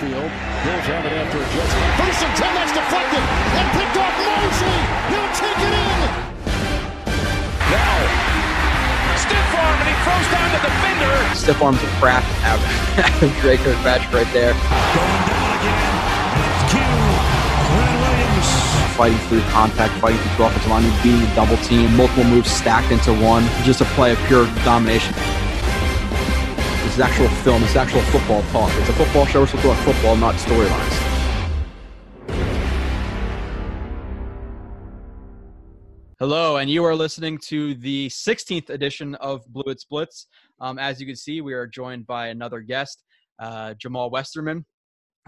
backfield. Bills have it after a Jets. First and 10, that's deflected. And picked off Mosley. He'll take it in. Now, stiff arm, and he throws down the defender. Stiff arms of crap out of Drake Kirkpatrick right there. Going down again. Q. Fighting through contact, fighting through offensive line, beating a double team, multiple moves stacked into one. Just a play of pure domination. This is actual film. This is actual football talk. It's a football show. We're supposed to talk football, not storylines. Hello, and you are listening to the 16th edition of Blue It Splits. Um, as you can see, we are joined by another guest, uh, Jamal Westerman,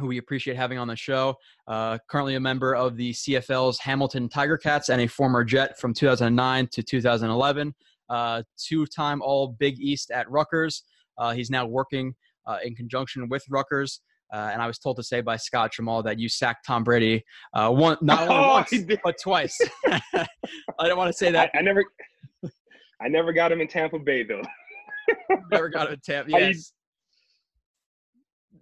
who we appreciate having on the show. Uh, currently a member of the CFL's Hamilton Tiger Cats and a former Jet from 2009 to 2011. Uh, two-time All Big East at Rutgers. Uh, he's now working uh, in conjunction with Rutgers. Uh, and I was told to say by Scott Jamal that you sacked Tom Brady uh, one, not only Oh, once, but twice. I don't want to say that. I, I never, I never got him in Tampa Bay though. Never got a tap. How you- Yes.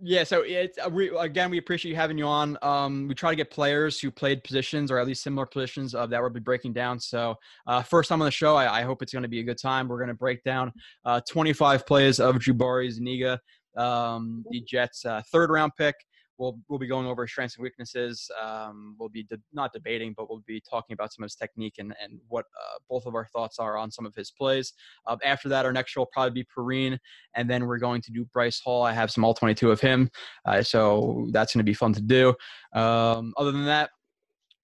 Yeah, so it's uh, we, again, we appreciate you having you on. Um, we try to get players who played positions or at least similar positions uh, that we'll be breaking down. So, uh, first time on the show, I, I hope it's going to be a good time. We're going to break down uh, 25 plays of Jabari Zuniga, um, the Jets' uh, third round pick. We'll, we'll be going over strengths and weaknesses. Um, we'll be de- not debating, but we'll be talking about some of his technique and, and what uh, both of our thoughts are on some of his plays. Uh, after that, our next show will probably be Perine, and then we're going to do Bryce Hall. I have some all 22 of him, uh, so that's going to be fun to do. Um, other than that,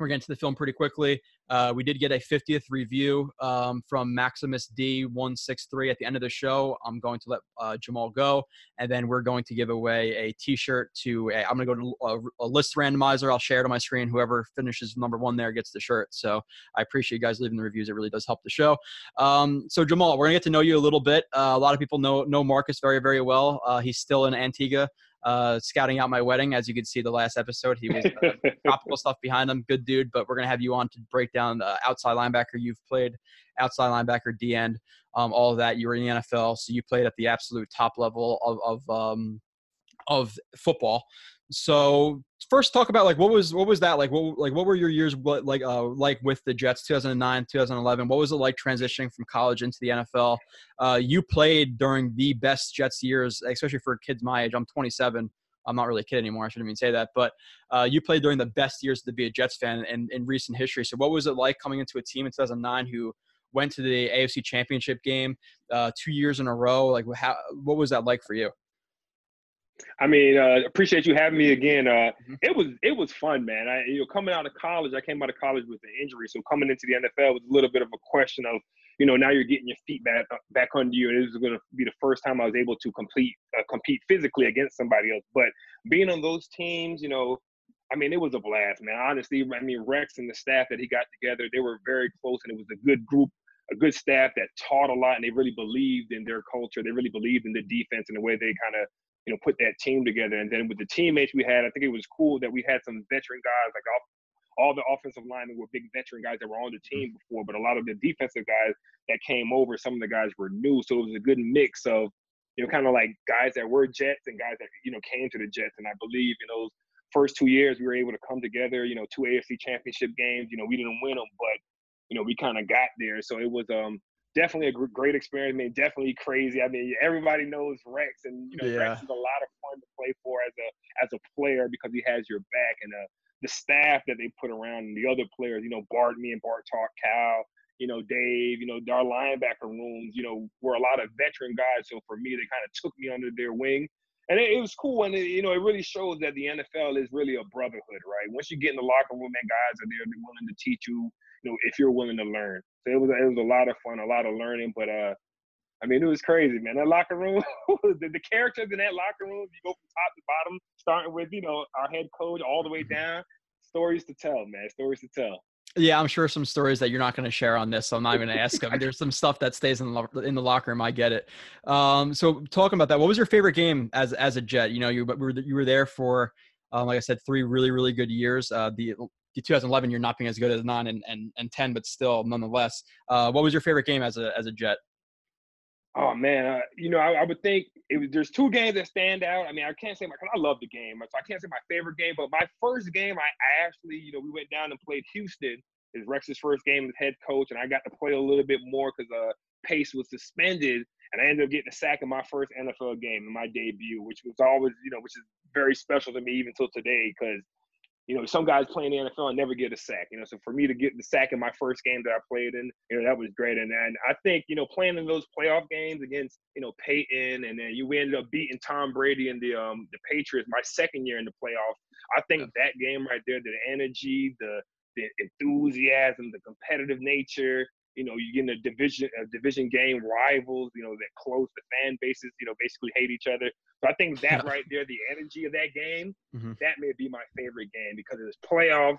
we're getting to the film pretty quickly. Uh, we did get a 50th review um, from Maximus D163 at the end of the show. I'm going to let uh, Jamal go, and then we're going to give away a T-shirt to. A, I'm going to go to a, a list randomizer. I'll share it on my screen. Whoever finishes number one there gets the shirt. So I appreciate you guys leaving the reviews. It really does help the show. Um, so Jamal, we're gonna get to know you a little bit. Uh, a lot of people know know Marcus very very well. Uh, he's still in Antigua, uh, scouting out my wedding. As you can see, the last episode, he was uh, tropical stuff behind him. Good dude. But we're gonna have you on to break down the outside linebacker you've played, outside linebacker, D end, um, all of that. You were in the NFL, so you played at the absolute top level of of um, of football. So first, talk about like what was what was that like? What like what were your years like uh, like with the Jets, 2009, 2011? What was it like transitioning from college into the NFL? Uh, you played during the best Jets years, especially for kids my age. I'm 27. I'm not really a kid anymore. I shouldn't even say that, but uh, you played during the best years to be a Jets fan in, in recent history. So what was it like coming into a team in 2009 who went to the AFC Championship game uh, two years in a row? Like how what was that like for you? I mean, uh, appreciate you having me again. Uh, Mhm. it was it was fun, man. I you know coming out of college, I came out of college with an injury, so coming into the NFL was a little bit of a question of you know now you're getting your feet back uh, back under you, and this is going to be the first time I was able to complete uh, compete physically against somebody else. But being on those teams, you know. I mean, it was a blast, man. Honestly, I mean, Rex and the staff that he got together, they were very close, and it was a good group, a good staff that taught a lot, and they really believed in their culture. They really believed in the defense and the way they kind of you know, put that team together. And then with the teammates we had, I think it was cool that we had some veteran guys, like all, all the offensive linemen were big veteran guys that were on the team before, but a lot of the defensive guys that came over, some of the guys were new. So it was a good mix of, you know, kind of like guys that were Jets and guys that, you know, came to the Jets. And I believe in those first two years, we were able to come together, you know, two AFC championship games. You know, we didn't win them, but, you know, we kind of got there. So it was, um, definitely a gr- great experience. I mean, definitely crazy. I mean, everybody knows Rex, and you know, Yeah. Rex is a lot of fun to play for as a as a player because he has your back, and uh, the staff that they put around and the other players. You know, Bart, me and Bart talk, Cal, you know, Dave. You know, our linebacker rooms. You know, were a lot of veteran guys. So for me, they kind of took me under their wing. And it, it was cool, and it, you know, it really shows that the NFL is really a brotherhood, right? Once you get in the locker room, and guys are there, they're willing to teach you, you know, if you're willing to learn. So it was it was a lot of fun, a lot of learning. But uh, I mean, it was crazy, man. That locker room, the, the characters in that locker room, you go from top to bottom, starting with you know our head coach all the way down. Stories to tell, man. Stories to tell. Yeah, I'm sure some stories that you're not going to share on this. So I'm not even going to ask them. There's some stuff that stays in the in the locker room. I get it. Um, so talking about that, what was your favorite game as as a Jet? You know, you were you were there for, um, like I said, three really really good years. Uh, the the 2011 year not being as good as nine and, and, and ten, but still nonetheless. Uh, what was your favorite game as a as a Jet? Oh man, uh, you know, I, I, would think was. There's two games that stand out. I mean, I can't say my. I love the game, so I can't say my favorite game. But my first game, I, I actually, you know, we went down and played Houston. Is Rex's first game as head coach, and I got to play a little bit more because uh, Pace was suspended, and I ended up getting a sack in my first NFL game in my debut, which was always, you know, which is very special to me even till today because you know, some guys playing the NFL and never get a sack. You know, so for me to get the sack in my first game that I played in, you know, that was great. And and I think you know playing in those playoff games against you know Peyton, and then you ended up beating Tom Brady and the um the Patriots my second year in the playoffs. I think that game right there, the energy, the the enthusiasm, the competitive nature, you know, you get in a division a division game rivals, you know, that close the fan bases, you know, basically hate each other. So I think that right there, the energy of that game, mm-hmm. that may be my favorite game because it's playoff.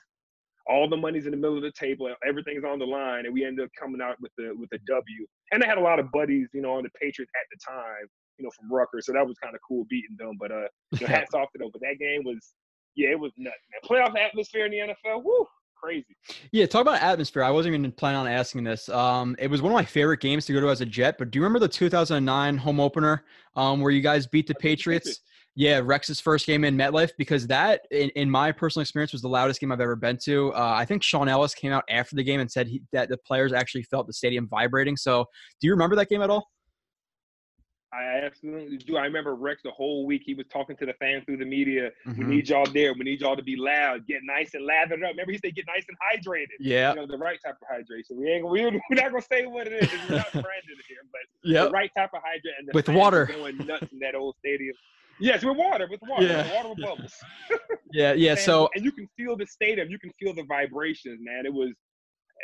All the money's in the middle of the table, everything's on the line, and we end up coming out with the with a W. And I had a lot of buddies, you know, on the Patriots at the time, you know, from Rutgers, so that was kind of cool beating them. But uh, you know, hats off to them. But that game was, yeah, it was nuts, man. Playoff atmosphere in the NFL, woo, crazy. Yeah, talk about atmosphere. I wasn't even planning on asking this. Um, it was one of my favorite games to go to as a Jet. But do you remember the 2009 home opener um, where you guys beat the Patriots? Yeah, Rex's first game in MetLife because that, in, in my personal experience, was the loudest game I've ever been to. Uh, I think Shaun Ellis came out after the game and said he, that the players actually felt the stadium vibrating. So, do you remember that game at all? I absolutely do. I remember Rex the whole week. He was talking to the fans through the media. Mm-hmm. We need y'all there. We need y'all to be loud, get nice and lathered up. Remember, he said, "Get nice and hydrated." Yeah, you know the right type of hydration. We ain't we're, we're not gonna say what it is. We're not branded here, but yep. the right type of hydration. with water going nuts in that old stadium. Yes, with water, with water, yeah. with water with bubbles. yeah, yeah. and, so and you can feel the stadium. You can feel the vibrations, man. It was,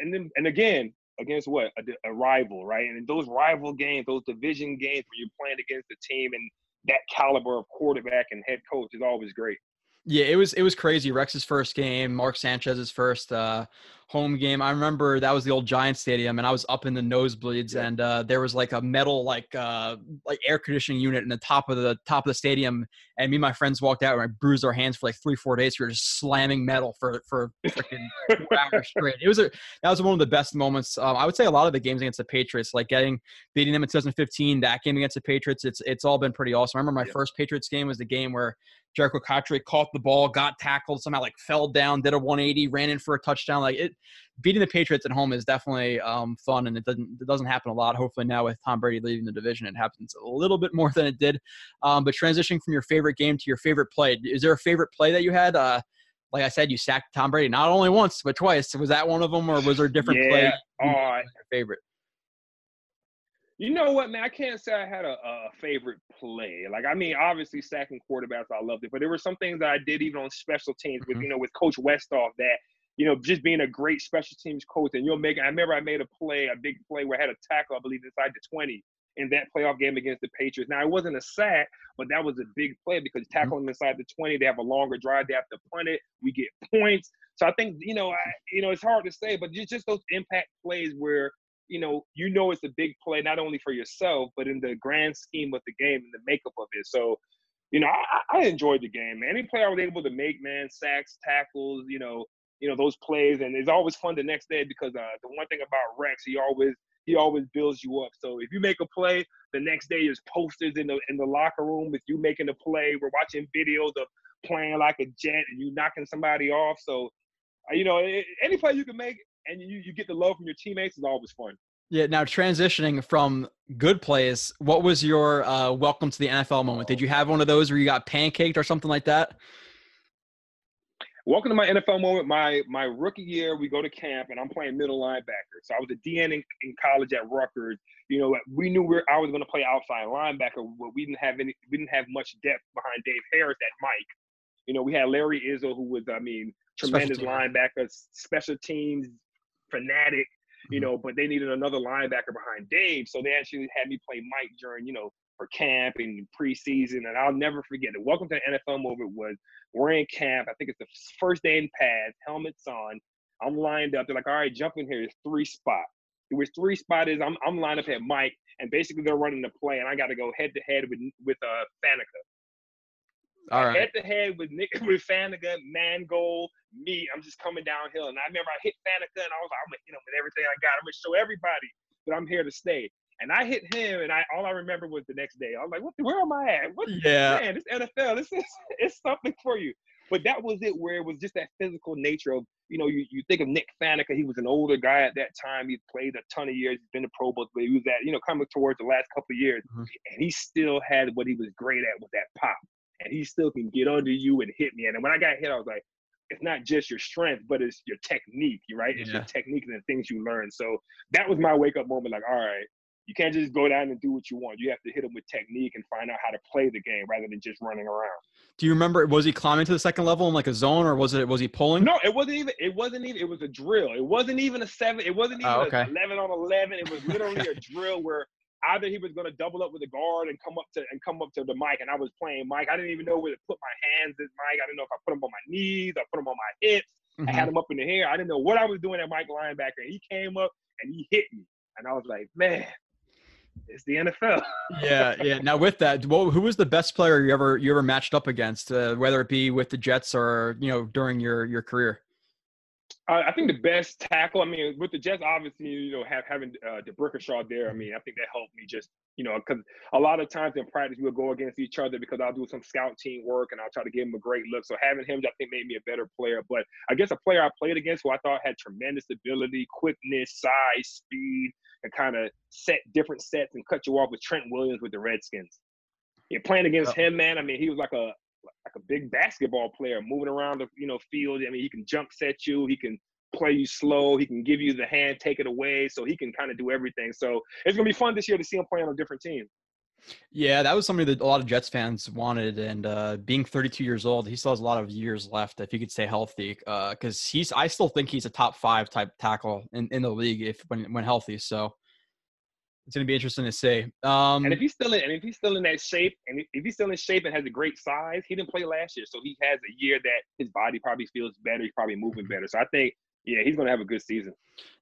and then and again, against what a, a, rival, right? And those rival games, those division games where you're playing against a team and that caliber of quarterback and head coach is always great. Yeah, it was it was crazy. Rex's first game, Mark Sanchez's first uh, home game. I remember that was the old Giant Stadium, and I was up in the nosebleeds, yeah. and uh, there was like a metal like uh, like air conditioning unit in the top of the top of the stadium. And me and my friends walked out, and I bruised our hands for like three four days. We were just slamming metal for for freaking hours straight. It was a that was one of the best moments. Um, I would say a lot of the games against the Patriots, like getting beating them in 2015, that game against the Patriots, it's it's all been pretty awesome. I remember my yeah. first Patriots game was the game where Jerricho Cotchery caught the ball, got tackled, somehow like fell down, did a 180, ran in for a touchdown. Like it, beating the Patriots at home is definitely um, fun, and it doesn't it doesn't happen a lot. Hopefully now with Tom Brady leaving the division, it happens a little bit more than it did. Um, but transitioning from your favorite game to your favorite play, is there a favorite play that you had? Uh, like I said, you sacked Tom Brady not only once but twice. Was that one of them, or was there a different yeah, play? Oh, favorite. You know what, man? I can't say I had a, a, favorite play. Like, I mean, obviously sacking quarterbacks, I loved it, but there were some things that I did even on special teams with, mm-hmm. you know, with Coach Westhoff that, you know, just being a great special teams coach. And you'll make. I remember I made a play, a big play where I had a tackle, I believe, inside the twenty in that playoff game against the Patriots. Now it wasn't a sack, but that was a big play because mm-hmm. tackling mm-hmm. inside the 20, they have a longer drive, they have to punt it, we get points. So I think, you know, I, you know, it's hard to say, but just, just those impact plays where you know, you know it's a big play not only for yourself, but in the grand scheme of the game and the makeup of it. So, you know, I, I enjoyed the game. Man. Any play I was able to make, man, sacks, tackles, you know, you know those plays, and it's always fun the next day because uh, the one thing about Rex, he always he always builds you up. So if you make a play, the next day is posters in the in the locker room with you making a play. We're watching videos of playing like a jet and you knocking somebody off. So, uh, you know, any play you can make, and you, you get the love from your teammates is always fun. Yeah. Now transitioning from good plays, what was your uh, welcome to the NFL moment? Did you have one of those where you got pancaked or something like that? Welcome to my NFL moment. My my rookie year, we go to camp and I'm playing middle linebacker. So I was a DN in, in college at Rutgers. You know, we knew we I was going to play outside linebacker, but we didn't have any. We didn't have much depth behind Dave Harris at Mike. You know, we had Larry Izzo, who was, I mean, tremendous linebacker, special teams fanatic, you mm-hmm. know, but they needed another linebacker behind Dave. So they actually had me play Mike during, you know, for camp and preseason. And I'll never forget it. Welcome to the NFL moment was we're in camp. I think it's the first day in pads, helmets on. I'm lined up. They're like, all right, jump in here. There's three spots. It was three spots. Is I'm I'm lined up at Mike, and basically they're running the play, and I got to go head to head with with uh Faneca. All right. Head to head with Nick with Faneca, Mangold, me. I'm just coming downhill. And I remember I hit Faneca and I was like, I'm gonna hit him with everything I got. I'm gonna show everybody that I'm here to stay. And I hit him, and I all I remember was the next day. I was like, "What? Where am I at? What? Yeah. Man, this NFL, this is it's something for you." But that was it, where it was just that physical nature of, you know, you, you think of Nick Faneca, he was an older guy at that time. He played a ton of years, he's been to Pro Bowl, but he was at, you know, coming towards the last couple years. Mhm. And he still had what he was great at with that pop. And he still can get under you and hit me. And when I got hit, I was like, it's not just your strength, but it's your technique, right? It's Yeah. your technique and the things you learn. So that was my wake up moment. Like, all right, you can't just go down and do what you want. You have to hit them with technique and find out how to play the game rather than just running around. Do you remember? Was he climbing to the second level in like a zone, or was it was he pulling? No, it wasn't even. It wasn't even. It was a drill. It wasn't even a seven. It wasn't oh, even Oh, a okay. eleven on eleven. It was literally a drill where either he was going to double up with the guard and come up to and come up to the mic, and I was playing mic. I didn't even know where to put my hands at mic. I didn't know if I put them on my knees. I put them on my hips. I Mhm. had him up in the air. I didn't know what I was doing at Mike linebacker. And he came up and he hit me, and I was like, man, it's the NFL. yeah, yeah. Now with that, well, who was the best player you ever you ever matched up against, uh, whether it be with the Jets or you know during your your career? Uh, I think the best tackle. I mean, with the Jets, obviously, you know, have, having uh, DeBrickashaw there. I mean, I think that helped me just, you know, because a lot of times in practice we'll go against each other because I'll do some scout team work and I'll try to give him a great look. So having him, I think, made me a better player. But I guess a player I played against who I thought had tremendous ability, quickness, size, speed, and kind of set different sets and cut you off with Trent Williams with the Redskins. Yeah, playing against him, man. I mean, he was like a like a big basketball player, moving around the you know field. I mean, he can jump set you, he can play you slow, he can give you the hand, take it away, so he can kind of do everything. So it's gonna be fun this year to see him play on a different team. Yeah, that was something that a lot of Jets fans wanted, and uh, being 32 years old, he still has a lot of years left if he could stay healthy. Because he's, I still think he's a top five type tackle in, in the league if when when healthy. So it's going to be interesting to see. Um, And if he's still in, and if he's still in that shape, and if he's still in shape and has a great size, he didn't play last year, so he has a year that his body probably feels better. He's probably moving better. So I think, yeah, he's gonna have a good season.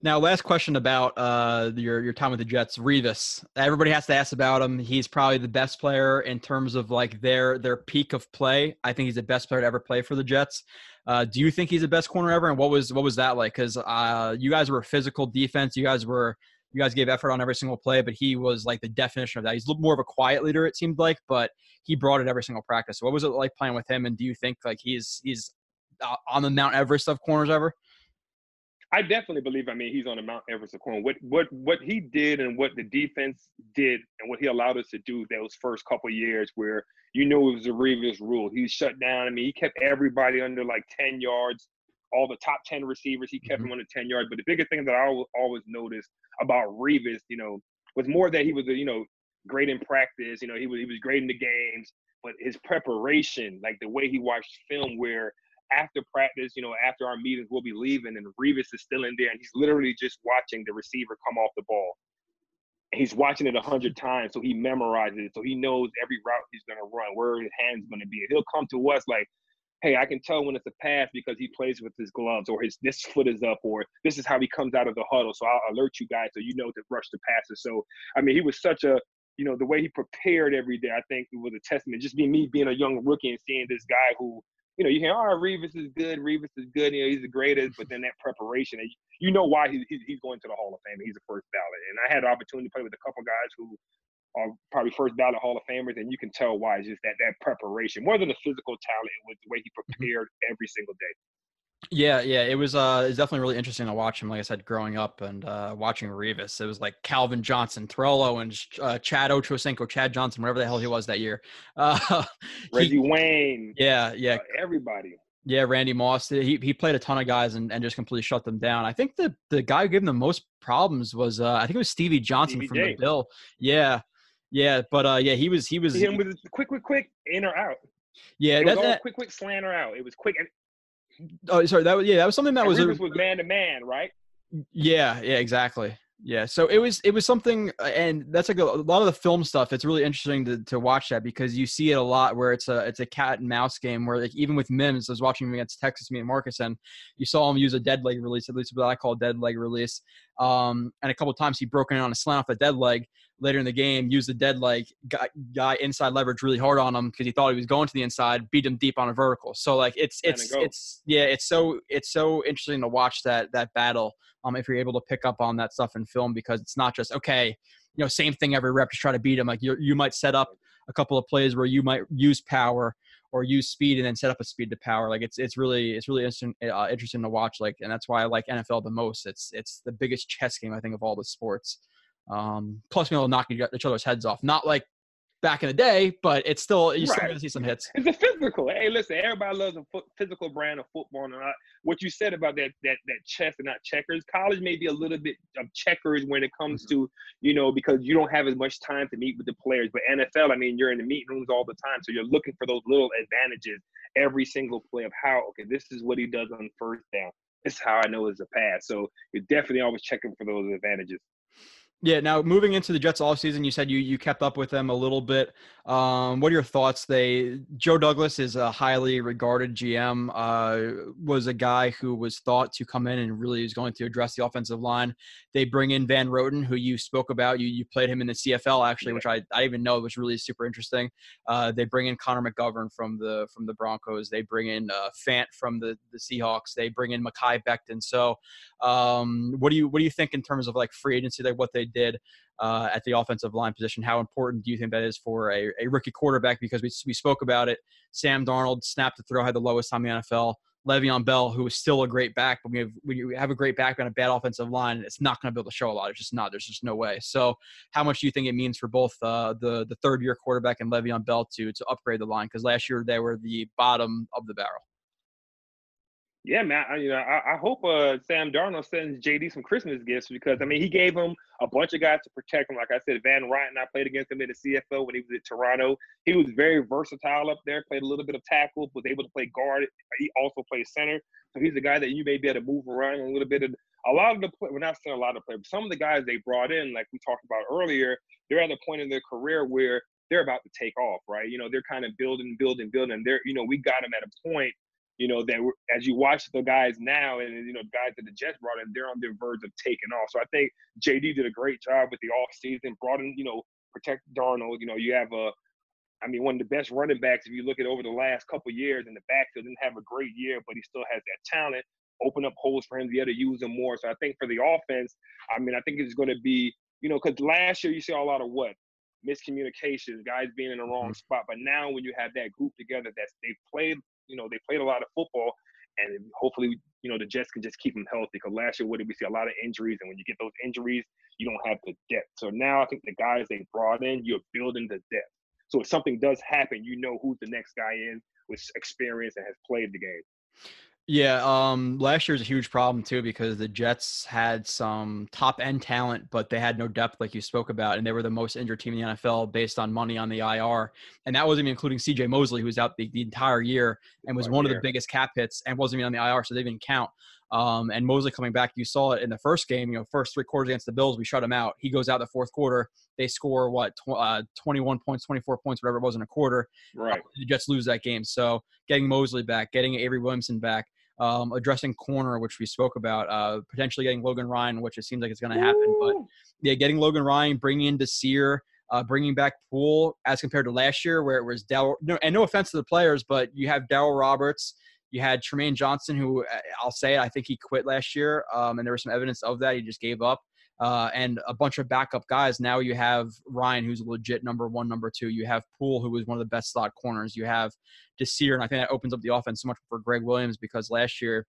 Now, last question about uh, your your time with the Jets, Revis. Everybody has to ask about him. He's probably the best player in terms of like their their peak of play. I think he's the best player to ever play for the Jets. Uh, do you think he's the best corner ever? And what was what was that like? Because uh, you guys were a physical defense. You guys were you guys gave effort on every single play, but he was like the definition of that. He's more of a quiet leader, it seemed like, but he brought it every single practice. So what was it like playing with him? And do you think like he's he's uh, on the Mount Everest of corners ever? I definitely believe. I mean, he's on the Mount Everest of corner. What what what he did and what the defense did and what he allowed us to do those first couple years, where you know it was a Revis rule. He shut down. I mean, he kept everybody under like ten yards. All the top ten receivers, he kept Mhm. them under ten yards. But the biggest thing that I always noticed about Revis, you know, was more that he was, a, you know, great in practice. You know, he was he was great in the games, but his preparation, like the way he watched film, where after practice, you know, after our meetings, we'll be leaving, and Revis is still in there, and he's literally just watching the receiver come off the ball. He's watching it a hundred times, so he memorizes it, so he knows every route he's gonna run, where his hand's gonna be. He'll come to us like, "Hey, I can tell when it's a pass because he plays with his gloves, or his this foot is up, or this is how he comes out of the huddle. So I'll alert you guys so you know to rush the passes." So I mean, he was such a you know, the way he prepared every day, I think it was a testament. Just being me being a young rookie and seeing this guy who, you know, you hear, oh, Revis is good, Revis is good, you know, he's the greatest, but then that preparation, you know why he's, he's going to the Hall of Fame. He's a first ballot. And I had the opportunity to play with a couple guys who are probably first ballot Hall of Famers, and you can tell why. It's just that that preparation, more than the physical talent, it was the way he prepared every single day. Yeah, yeah, it was uh it's definitely really interesting to watch him. Like I said, growing up and uh watching Revis, it was like Calvin Johnson, Thrello, and uh, Chad Ochocinco, Chad Johnson, whatever the hell he was that year. Uh, he- Reggie Wayne, yeah, yeah, uh, everybody. yeah. Randy Moss, he he played a ton of guys and, and just completely shut them down. I think the the guy who gave him the most problems was uh I think it was Stevie Johnson Stevie from J. the Bill. Yeah, yeah, but uh yeah, he was he was him with quick, quick, quick, in or out. yeah It was that, all that quick, quick slant or out. It was quick. And, oh sorry that was yeah that was something that was a, was man to man, right? Yeah, yeah, exactly. Yeah, so it was it was something, uh, and that's like a, a lot of the film stuff. It's really interesting to, to watch that because you see it a lot where it's a it's a cat and mouse game where like even with Mims, I was watching him against Texas, me and Marcus, and you saw him use a dead leg release, at least what I call a dead leg release. Um, and a couple times he broke in on a slant off the dead leg later in the game, used the dead leg guy, guy inside leverage really hard on him because he thought he was going to the inside, beat him deep on a vertical. So like it's it's it's yeah, it's so it's so interesting to watch that that battle um, if you're able to pick up on that stuff in film because it's not just okay you know same thing every rep to try to beat him. Like you you might set up a couple of plays where you might use power or use speed and then set up a speed to power. Like it's it's really it's really interesting uh, interesting to watch. Like and that's why I like NFL the most. It's it's the biggest chess game I think of all the sports. Um, plus, being able to knock each other's heads off. Not like back in the day, but it's still you right. still to see some hits. It's a physical. Hey, listen, everybody loves a physical brand of football, and I, what you said about that that that chess and not checkers. College may be a little bit of checkers when it comes mm-hmm. to you know because you don't have as much time to meet with the players. But NFL, I mean, you're in the meeting rooms all the time, so you're looking for those little advantages every single play of how okay, this is what he does on first down. This is how I know it's a pass. So you're definitely always checking for those advantages. Yeah. Now, moving into the Jets all season, you said you you kept up with them a little bit. Um, what are your thoughts? They Joe Douglas is a highly regarded GM. Uh, was a guy who was thought to come in and really is going to address the offensive line. They bring in Van Roten, who you spoke about. You you played him in the CFL actually, which I I even know was really super interesting. Uh, they bring in Connor McGovern from the from the Broncos. They bring in uh, Fant from the the Seahawks. They bring in Mekhi Becton. So, um, what do you what do you think in terms of like free agency, like what they did uh, at the offensive line position. How important do you think that is for a, a rookie quarterback? Because we, we spoke about it. Sam Darnold snapped the throw, had the lowest time in the NFL. Le'Veon Bell, who is still a great back, but we have we have a great back and a bad offensive line. It's not going to be able to show a lot. It's just not. There's just no way. So, how much do you think it means for both uh, the the third year quarterback and Le'Veon Bell to to upgrade the line? Because last year they were the bottom of the barrel. Yeah, man. I, you know, I, I hope uh, Sam Darnold sends JD some Christmas gifts because I mean he gave him a bunch of guys to protect him. Like I said, Van Ryan, I played against him in the CFL when he was at Toronto. He was very versatile up there. Played a little bit of tackle, was able to play guard. He also played center. So he's a guy that you may be able to move around a little bit. A lot of the we're not saying a lot of players, but some of the guys they brought in, like we talked about earlier, they're at a point in their career where they're about to take off, right? You know, they're kind of building, building, building. They're, you know, we got them at a point you know, that as you watch the guys now and, you know, guys that the Jets brought in, they're on their verge of taking off. So I think JD did a great job with the off season, brought in, you know, protect Darnold. You know, you have a, I mean, one of the best running backs, if you look at over the last couple years in the backfield, didn't have a great year, but he still has that talent. Open up holes for him to be able to use him more. So I think for the offense, I mean, I think it's going to be, you know, because last year you saw a lot of what miscommunications, guys being in the wrong mm-hmm. spot. But now when you have that group together, that's they played you know, they played a lot of football, and hopefully, you know, the Jets can just keep them healthy. Because last year, what did we see? A lot of injuries, and when you get those injuries, you don't have the depth. So now I think the guys they brought in, you're building the depth. So if something does happen, you know who's the next guy is with experience and has played the game. Yeah, um, last year was a huge problem too because the Jets had some top end talent, but they had no depth, like you spoke about, and they were the most injured team in the NFL based on money on the IR, and that wasn't even including C.J. Mosley, who was out the, the entire year and was one of the biggest cap hits and wasn't even on the IR, so they didn't count. Um, and Mosley coming back, you saw it in the first game. You know, first three quarters against the Bills, we shut him out. He goes out the fourth quarter. They score what, tw- uh, 21 points, 24 points, whatever it was in a quarter. Right. Uh, the Jets lose that game. So getting Mosley back, getting Avery Williamson back, um, addressing corner, which we spoke about, uh, potentially getting Logan Ryan, which it seems like it's going to happen. But yeah, getting Logan Ryan, bringing in Desir, uh, bringing back Poole as compared to last year, where it was Dell. No, and no offense to the players, but you have Darryl Roberts. You had Trumaine Johnson, who uh, I'll say it, I think he quit last year, um, and there was some evidence of that. He just gave up uh, and a bunch of backup guys. Now you have Ryan, who's a legit number one, number two. You have Poole, who was one of the best slot corners. You have Desir, and I think that opens up the offense so much for Gregg Williams because last year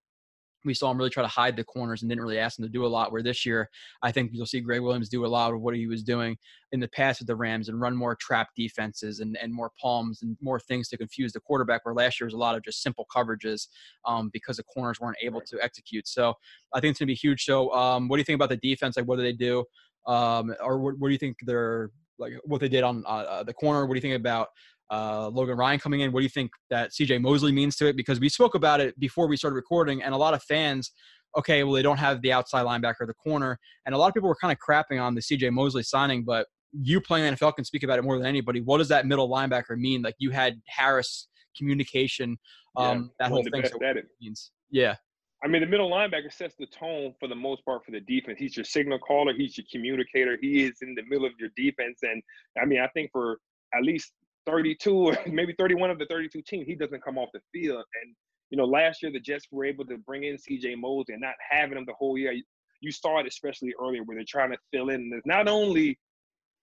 we saw him really try to hide the corners and didn't really ask him to do a lot. Where this year, I think you'll see Gregg Williams do a lot of what he was doing in the past with the Rams and run more trap defenses and, and more palms and more things to confuse the quarterback. Where last year was a lot of just simple coverages um, because the corners weren't able to execute. So I think it's going to be huge. So um, what do you think about the defense? Like, what do they do? Um, or what, what, do you think they're like what they did on uh, the corner? What do you think about uh, Logan Ryan coming in. What do you think that CJ Mosley means to it? Because we spoke about it before we started recording, and a lot of fans, okay, well, they don't have the outside linebacker, the corner, and a lot of people were kind of crapping on the CJ Mosley signing, but you playing NFL can speak about it more than anybody. What does that middle linebacker mean? Like you had Harris communication, um, yeah, that whole thing. So means. Yeah. I mean, the middle linebacker sets the tone for the most part for the defense. He's your signal caller. He's your communicator. He is in the middle of your defense. And I mean, I think for at least 32 or maybe 31 of the 32 teams, he doesn't come off the field. And, you know, last year the Jets were able to bring in CJ Mosley and not having him the whole year. You saw it especially earlier where they're trying to fill in. There's not only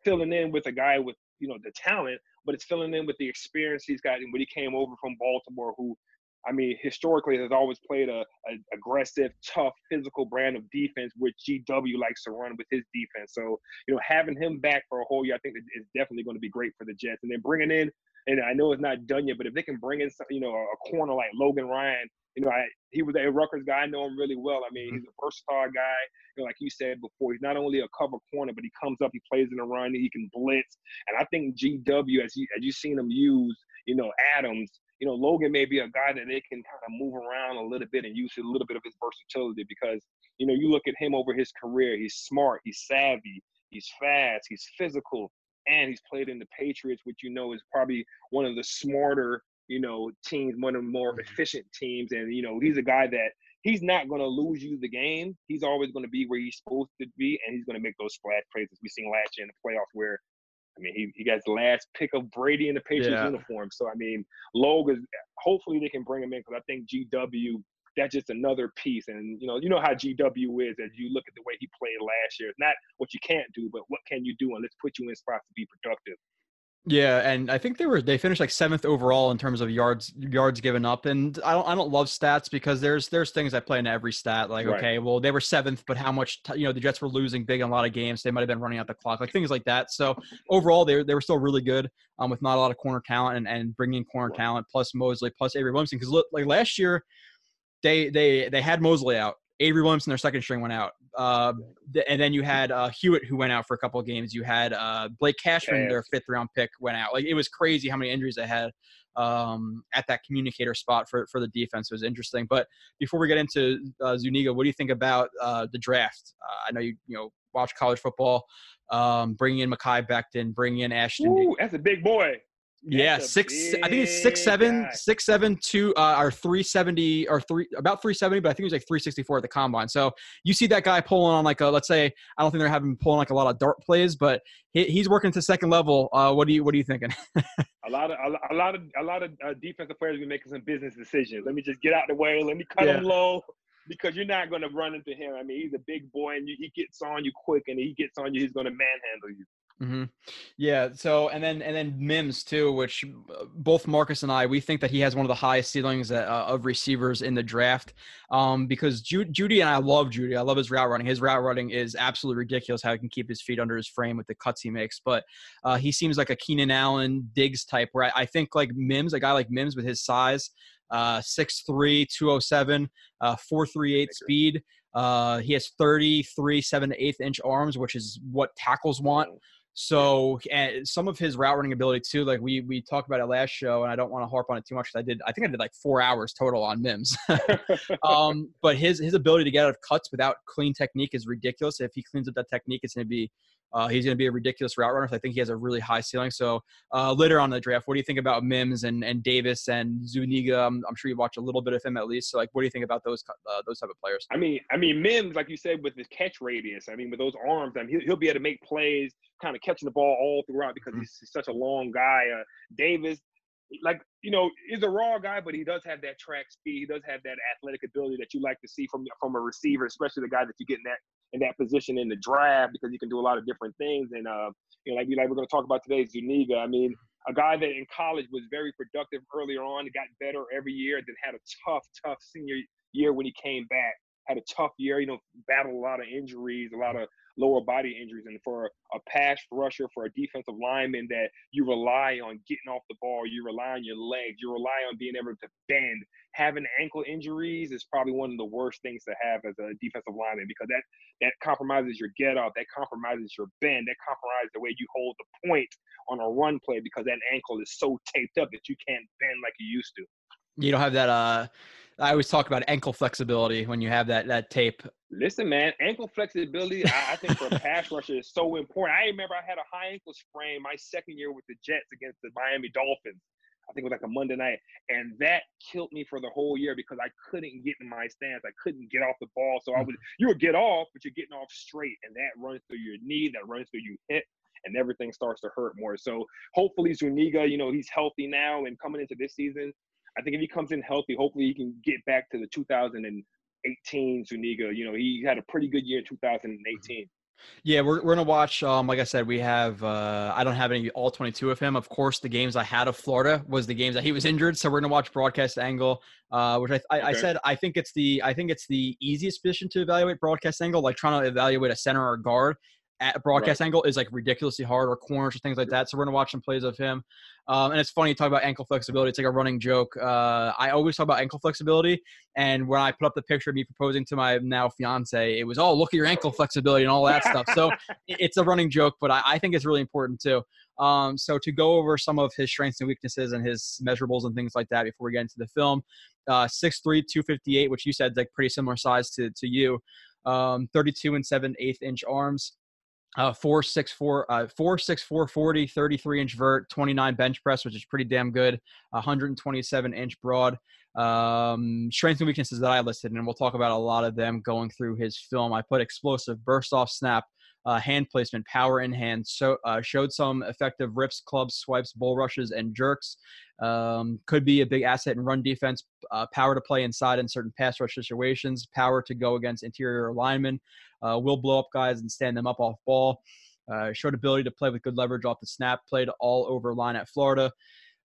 filling in with a guy with you know the talent, but it's filling in with the experience he's got and when he came over from Baltimore, who I mean, historically has always played a, a, aggressive, tough, physical brand of defense, which GW likes to run with his defense. So, you know, having him back for a whole year, I think is definitely going to be great for the Jets. And then bringing in, and I know it's not done yet, but if they can bring in, some, you know, a corner like Logan Ryan, you know, I, he was a Rutgers guy. I know him really well. I mean, mm-hmm. he's a versatile guy. You know, like you said before, he's not only a cover corner, but he comes up, he plays in the run, he can blitz. And I think GW, as you as you've seen him use, you know, Adams, you know, Logan may be a guy that they can kind of move around a little bit and use a little bit of his versatility because, you know, you look at him over his career, he's smart, he's savvy, he's fast, he's physical, and he's played in the Patriots, which you know is probably one of the smarter, you know, teams, one of the more mm-hmm. efficient teams. And, you know, he's a guy that he's not going to lose you the game. He's always going to be where he's supposed to be, and he's going to make those splash plays as we seen last year in the playoffs where I mean, he, he got the last pick of Brady in the Patriots yeah. uniform. So I mean, Logan. Hopefully they can bring him in because I think GW that's just another piece. And you know, you know how GW is as you look at the way he played last year. It's not what you can't do, but what can you do, and let's put you in spots to be productive. Yeah, and I think they were they finished like seventh overall in terms of yards yards given up. And I don't I don't love stats because there's there's things I play in every stat. Like right. okay, well they were seventh, but how much t- you know the Jets were losing big in a lot of games. They might have been running out the clock, like things like that. So overall, they they were still really good um, with not a lot of corner talent and, and bringing corner talent plus Mosley plus Avery Williamson because like last year they they they had Mosley out Avery Williamson, their second string, went out. Uh, and then you had uh, Hewitt, who went out for a couple of games. You had uh, Blake Cashman, their fifth round pick, went out. Like it was crazy how many injuries they had um, at that communicator spot for, for the defense. It was interesting. But before we get into uh, Zuniga, what do you think about uh, the draft? Uh, I know you you know watch college football. Um, bringing in Mekhi Becton, bringing in Ashtyn. Ooh, that's a big boy. Yeah, six. I think it's six seven, guy. six seven two, uh, or three seventy, or three about three seventy, but I think it was like three sixty four at the combine. So you see that guy pulling on like a, let's say, I don't think they're having pulling like a lot of dart plays, but he, he's working to second level. Uh, what do you what are you thinking? a lot of a, lot of a lot of uh, defensive players be making some business decisions. Let me just get out the way. Let me cut yeah. him low because you're not going to run into him. I mean, he's a big boy and you, he gets on you quick, and he gets on you, he's going to manhandle you. Mm-hmm. Yeah. So and then and then Mims too, which uh, both Marcus and I we think that he has one of the highest ceilings uh, of receivers in the draft. Um, because Ju- Jeudy and I love Jeudy. I love his route running. His route running is absolutely ridiculous. How he can keep his feet under his frame with the cuts he makes. But uh, he seems like a Keenan Allen Diggs type. Where I, I think like Mims, a guy like Mims with his size, uh, 6'3", 207, uh, 438 speed. Uh, he has 33 7 to 8 inch arms, which is what tackles want. So and some of his route running ability too, like we we talked about it last show, and I don't want to harp on it too much I did I think I did like four hours total on Mims. um, but his his ability to get out of cuts without clean technique is ridiculous. If he cleans up that technique, it's going to be uh, he's going to be a ridiculous route runner. I think he has a really high ceiling. So uh, later on the draft, what do you think about Mims and, and Davis and Zuniga? I'm, I'm, sure you watch a little bit of him at least. So like, what do you think about those uh, those type of players? I mean, I mean Mims, like you said, with his catch radius. I mean, with those arms, I mean, he'll, he'll be able to make plays, kind of catching the ball all throughout because mm-hmm. he's, such a long guy. Uh, Davis, like you know, is a raw guy, but he does have that track speed. He does have that athletic ability that you like to see from from a receiver, especially the guy that you get in that in that position in the draft because he can do a lot of different things. And uh, you know, like we like we're going to talk about today, Zuniga. I mean, a guy that in college was very productive earlier on, got better every year, then had a tough, tough senior year when he came back. Had a tough year, you know, battled a lot of injuries, a lot of lower body injuries. And for a pass rusher, for a defensive lineman that you rely on getting off the ball, you rely on your legs, you rely on being able to bend. Having ankle injuries is probably one of the worst things to have as a defensive lineman because that that compromises your get off, that compromises your bend, that compromises the way you hold the point on a run play because that ankle is so taped up that you can't bend like you used to. You don't have that uh I always talk about ankle flexibility when you have that that tape. Listen, man, ankle flexibility, I, I think for a pass rusher is so important. I remember I had a high ankle sprain my second year with the Jets against the Miami Dolphins. I think it was like a Monday night, and that killed me for the whole year because I couldn't get in my stance. I couldn't get off the ball. So I mm. would, you would get off, but you're getting off straight, and that runs through your knee, that runs through your hip, and everything starts to hurt more. So hopefully Zuniga, you know, he's healthy now and coming into this season, I think if he comes in healthy, hopefully he can get back to the 2018 Zuniga. You know, he had a pretty good year in 2018. Yeah, we're, we're gonna watch. Um, like I said, we have. Uh, I don't have any all 22 of him. Of course, the games I had of Florida was the games that he was injured. So we're gonna watch broadcast angle, uh, which I, I, I said I think it's the I think it's the easiest position to evaluate broadcast angle. Like trying to evaluate a center or guard at broadcast angle is like ridiculously hard, or corners or things like that. So we're gonna watch some plays of him. Um, and it's funny you talk about ankle flexibility. It's like a running joke. Uh, I always talk about ankle flexibility, and when I put up the picture of me proposing to my now fiance, it was oh look at your ankle flexibility and all that stuff. So it's a running joke, but I, I think it's really important too. Um, so to go over some of his strengths and weaknesses and his measurables and things like that before we get into the film, uh, 6'3", 258, which you said is like pretty similar size to to you. Um, 32 and 7 eighth inch arms. Uh, four six four uh four six four forty 33 inch vert 29 bench press which is pretty damn good 127 inch broad um strengths and weaknesses that i listed and we'll talk about a lot of them going through his film. I put explosive burst off snap uh, hand placement power in hand so uh, showed some effective rips clubs swipes bull rushes and jerks um, could be a big asset in run defense uh, power to play inside in certain pass rush situations power to go against interior linemen uh, will blow up guys and stand them up off ball. Uh, showed ability to play with good leverage off the snap. Played all over line at Florida.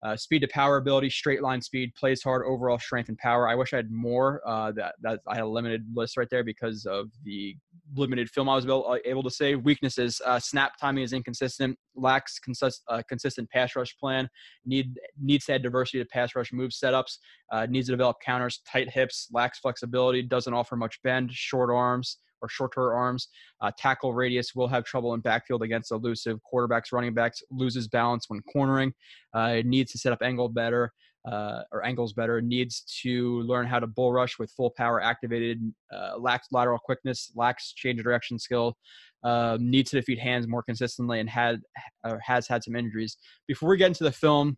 Uh, speed to power ability, straight line speed, plays hard, overall strength and power. I wish I had more. Uh, that that I had a limited list right there because of the limited film I was able, uh, able to say. Weaknesses: uh, snap timing is inconsistent, lacks consist, uh, consistent pass rush plan, need needs to add diversity to pass rush move setups, uh, needs to develop counters, tight hips, lacks flexibility, doesn't offer much bend, short arms or shorter arms. Uh, tackle radius will have trouble in backfield against elusive quarterbacks, running backs, loses balance when cornering. Uh, needs to set up angle better uh, or angles better. Needs to learn how to bull rush with full power activated. Uh, lacks lateral quickness. Lacks change of direction skill. Uh, needs to defeat hands more consistently and had uh, has had some injuries. Before we get into the film,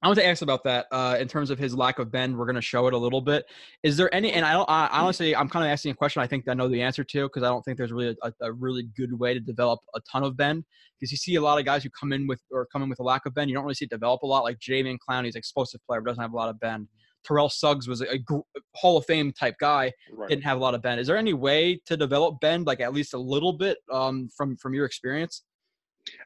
I want to ask about that uh, in terms of his lack of bend. We're going to show it a little bit. Is there any? And I don't. I, I honestly, I'm kind of asking a question. I think I know the answer to because I don't think there's really a, a really good way to develop a ton of bend. Because you see a lot of guys who come in with or come in with a lack of bend. You don't really see it develop a lot. Like Jadeveon Clowney, he's an explosive player, but doesn't have a lot of bend. Terrell Suggs was a, a Hall of Fame type guy, Right. didn't have a lot of bend. Is there any way to develop bend, like at least a little bit, um, from from your experience?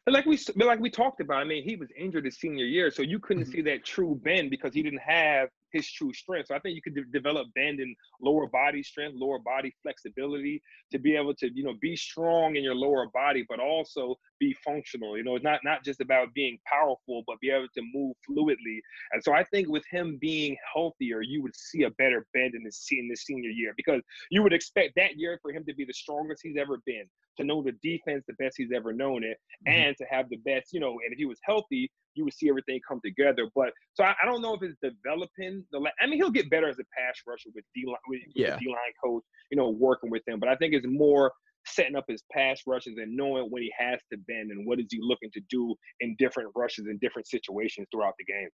Like we like we talked about, I mean, he was injured his senior year, so you couldn't Mhm. see that true bend because he didn't have his true strength. So I think you could de- develop bend in lower body strength, lower body flexibility to be able to, you know, be strong in your lower body, but also be functional. You know, it's not not just about being powerful, but be able to move fluidly. And so I think with him being healthier, you would see a better bend in the se- in the senior year because you would expect that year for him to be the strongest he's ever been, to know the defense the best he's ever known it, Mhm. and to have the best, you know, and if he was healthy, you would see everything come together. But so I, I don't know if it's developing the. I mean, he'll get better as a pass rusher with D line, with, Yeah. the D line coach, you know, working with him. But I think it's more setting up his pass rushes and knowing when he has to bend and what is he looking to do in different rushes and different situations throughout the game.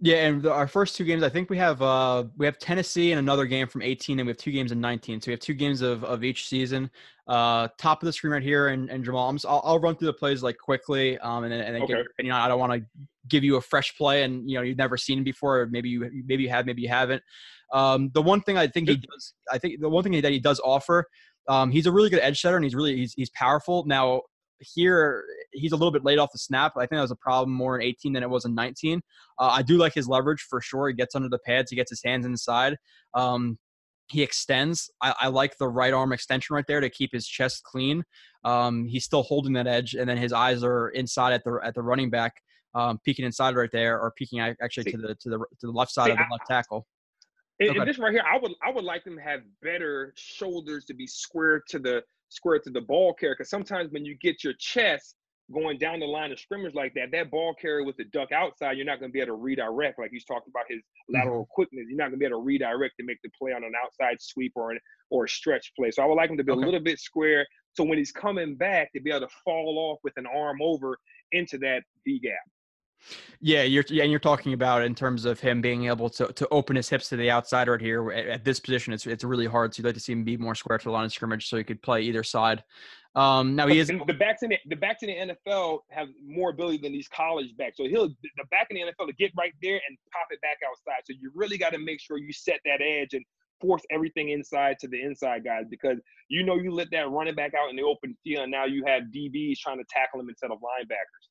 Yeah, and the, our first two games, I think we have uh we have Tennessee and another game from 18, and we have two games in 19. So we have two games of, of each season. Uh, top of the screen right here, and, and Jamal, I'm just, I'll, I'll run through the plays like quickly, um, and then, and then get Okay. your opinion. I don't want to give you a fresh play, and you know you've never seen before, or maybe you maybe you have, maybe you haven't. Um, the one thing I think he does, I think the one thing that he does offer, um, he's a really good edge setter, and he's really he's he's powerful. Now here he's a little bit late off the snap. I think that was a problem more in 18 than it was in 19. Uh, I do like his leverage for sure. He gets under the pads, he gets his hands inside. Um, he extends. I, I like the right arm extension right there to keep his chest clean. Um, he's still holding that edge, and then his eyes are inside at the at the running back, um, peeking inside right there, or peeking actually See- to the to the to the left side see, of the I- left tackle. In, Okay. this right here, I would I would like them to have better shoulders to be square to the square to the ball carrier. Because sometimes when you get your chest going down the line of scrimmage like that, that ball carrier with the duck outside, you're not going to be able to redirect. Like he's talking about his mm-hmm. lateral quickness, you're not going to be able to redirect to make the play on an outside sweep or an or a stretch play. So I would like him to be Okay. a little bit square. So when he's coming back, to be able to fall off with an arm over into that V gap. Yeah, you're yeah, and you're talking about in terms of him being able to to open his hips to the outside right here at, at this position. It's it's really hard. So you'd like to see him be more square to the line of scrimmage so he could play either side. Um, now he is the backs in the, the backs in the NFL have more ability than these college backs. So he'll the back in the NFL to get right there and pop it back outside. So you really got to make sure you set that edge and force everything inside to the inside guys because you know you let that running back out in the open field, and now you have DBs trying to tackle him instead of linebackers.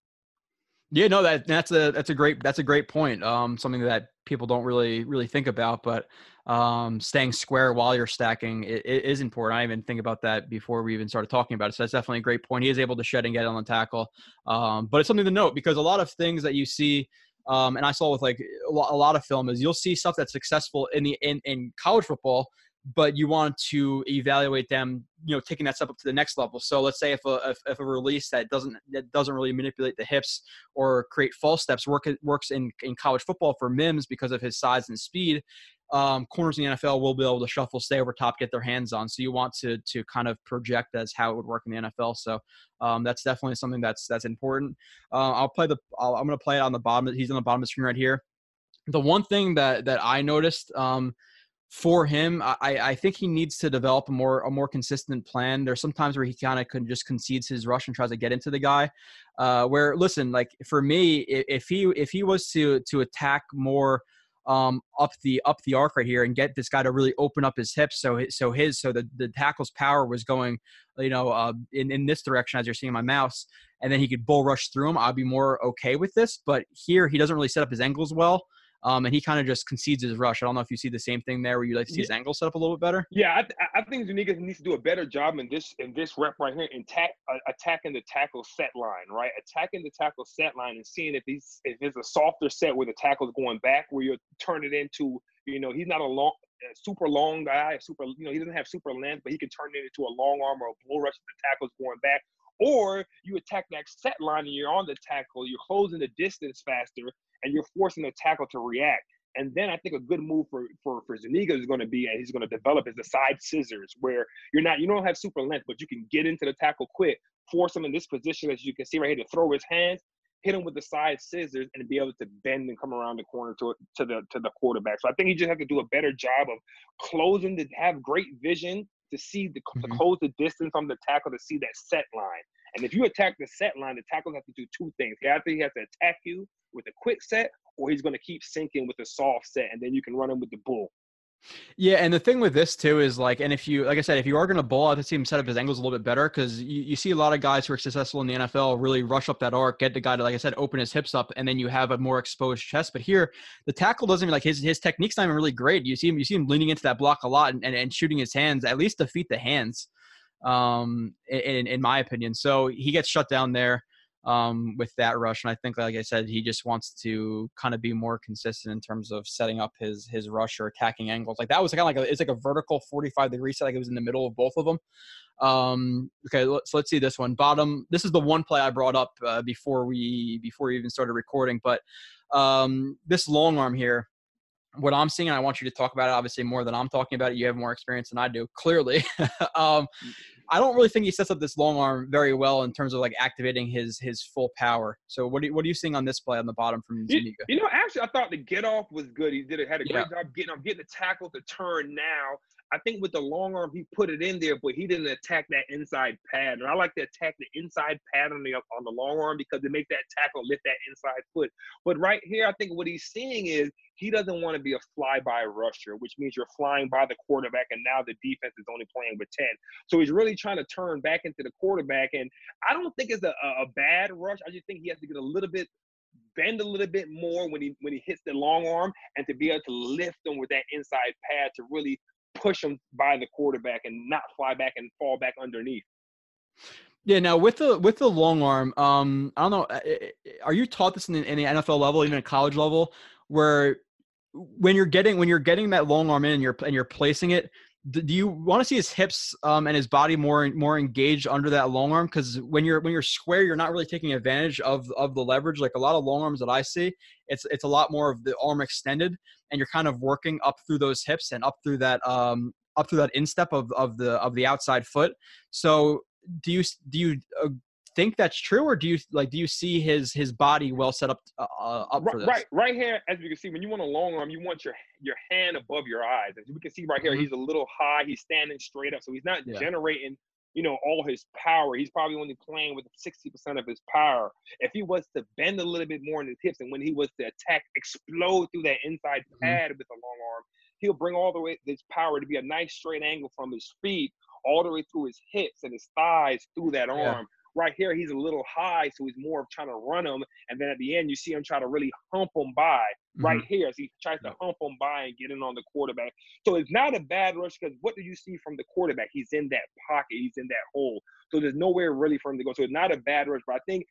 Yeah, no, that that's a that's a great that's a great point. Um, something that people don't really really think about, but um, staying square while you're stacking it, it is important. I even think about that before we even started talking about it. So that's definitely a great point. He is able to shed and get on the tackle, um, but it's something to note because a lot of things that you see um, and I saw with like a lot of film is you'll see stuff that's successful in the in, in college football, but you want to evaluate them, you know, taking that step up to the next level. So let's say if a if, if a release that doesn't that doesn't really manipulate the hips or create false steps work works in in college football for Mims because of his size and speed, um, corners in the NFL will be able to shuffle, stay over top, get their hands on. So you want to to kind of project as how it would work in the NFL. So um, that's definitely something that's that's important. Uh, I'll play the. i am going to play it on the bottom. He's on the bottom of the screen right here. The one thing that that I noticed um, for him, I, I think he needs to develop a more a more consistent plan. There's sometimes where he kind of just concedes his rush and tries to get into the guy. Uh, where listen, like for me, if he if he was to to attack more um, up the up the arc right here and get this guy to really open up his hips so his, so his so the, the tackle's power was going you know uh, in in this direction as you're seeing my mouse and then he could bull rush through him I'd be more okay with this but here he doesn't really set up his angles well um, and he kind of just concedes his rush. I don't know if you see the same thing there, where you like to see his angle set up a little bit better. Yeah, I, I think Zuniga needs to do a better job in this in this rep right here, in tack, uh, attacking the tackle set line, right? Attacking the tackle set line and seeing if he's if it's a softer set where the tackle's going back, where you turn it into, you know, he's not a long, a super long guy, super, you know, he doesn't have super length, but he can turn it into a long arm or a bull rush if the tackle's going back. Or you attack that set line and you're on the tackle, you're closing the distance faster, and you're forcing the tackle to react. And then I think a good move for for for Zuniga is going to be, and he's going to develop, is the side scissors, where you're not, you don't have super length, but you can get into the tackle quick, force him in this position, as you can see right here, to throw his hands, hit him with the side scissors, and be able to bend and come around the corner to to the to the quarterback. So I think he just has to do a better job of closing to have great vision to see the mm-hmm. to close the distance on the tackle to see that set line. And if you attack the set line, the tackle has to do two things. He to, he has to attack you with a quick set, or he's going to keep sinking with a soft set, and then you can run him with the bull. Yeah, and the thing with this too is like, and if you, like I said, if you are going to bowl, I have to see him set up his angles a little bit better because you, you see a lot of guys who are successful in the NFL really rush up that arc, get the guy to, like I said, open his hips up, and then you have a more exposed chest. But here, the tackle doesn't even like his his technique's not even really great. You see him, you see him leaning into that block a lot and, and, and shooting his hands, at least defeat the hands, um, in in my opinion. So he gets shut down there um, with that rush. And I think, like I said, he just wants to kind of be more consistent in terms of setting up his his rush or attacking angles. Like that was kind of like a, it's like a vertical 45 degree set. Like it was in the middle of both of them. Um, okay, so let's see this one. Bottom. This is the one play I brought up uh, before we before we even started recording. But um, this long arm here. What I'm seeing, and I want you to talk about it obviously more than I'm talking about it. You have more experience than I do, clearly. um, I don't really think he sets up this long arm very well in terms of like activating his his full power. So what are you, what are you seeing on this play on the bottom from Zuniga? You, you know, actually, I thought the get off was good. He did it had a great yeah. job getting getting the tackle to turn now. I think with the long arm, he put it in there, but he didn't attack that inside pad. And I like to attack the inside pad on the on the long arm because it makes that tackle lift that inside foot. But right here, I think what he's seeing is he doesn't want to be a fly-by rusher, which means you're flying by the quarterback, and now the defense is only playing with 10. So he's really trying to turn back into the quarterback. And I don't think it's a, a bad rush. I just think he has to get a little bit bend a little bit more when he when he hits the long arm and to be able to lift them with that inside pad to really push them by the quarterback and not fly back and fall back underneath. Yeah. Now with the with the long arm, um, I don't know. Uh, are you taught this in the, NFL level, even at college level, where when you're getting when you're getting that long arm in and you're and you're placing it, do you want to see his hips um, and his body more more engaged under that long arm? Because when you're when you're square, you're not really taking advantage of of the leverage. Like a lot of long arms that I see, it's it's a lot more of the arm extended, and you're kind of working up through those hips and up through that um, up through that instep of of the of the outside foot. So do you do you uh, think that's true, or do you like do you see his his body well set up uh, uh up right, for this? Right, right here, as you can see, when you want a long arm, you want your your hand above your eyes. As we can see right here, mm-hmm. he's a little high. He's standing straight up, so he's not yeah. generating you know all his power. He's probably only playing with 60% of his power. If he was to bend a little bit more in his hips, and when he was to attack, explode through that inside mm-hmm. pad with a long arm, he'll bring all the way this power to be a nice straight angle from his feet all the way through his hips and his thighs through that arm. Right here, he's a little high, so he's more of trying to run him. And then at the end, you see him try to really hump him by mm-hmm. right here as he tries to hump him by and get in on the quarterback. So it's not a bad rush because what do you see from the quarterback? He's in that pocket, he's in that hole. So there's nowhere really for him to go. So it's not a bad rush, but I think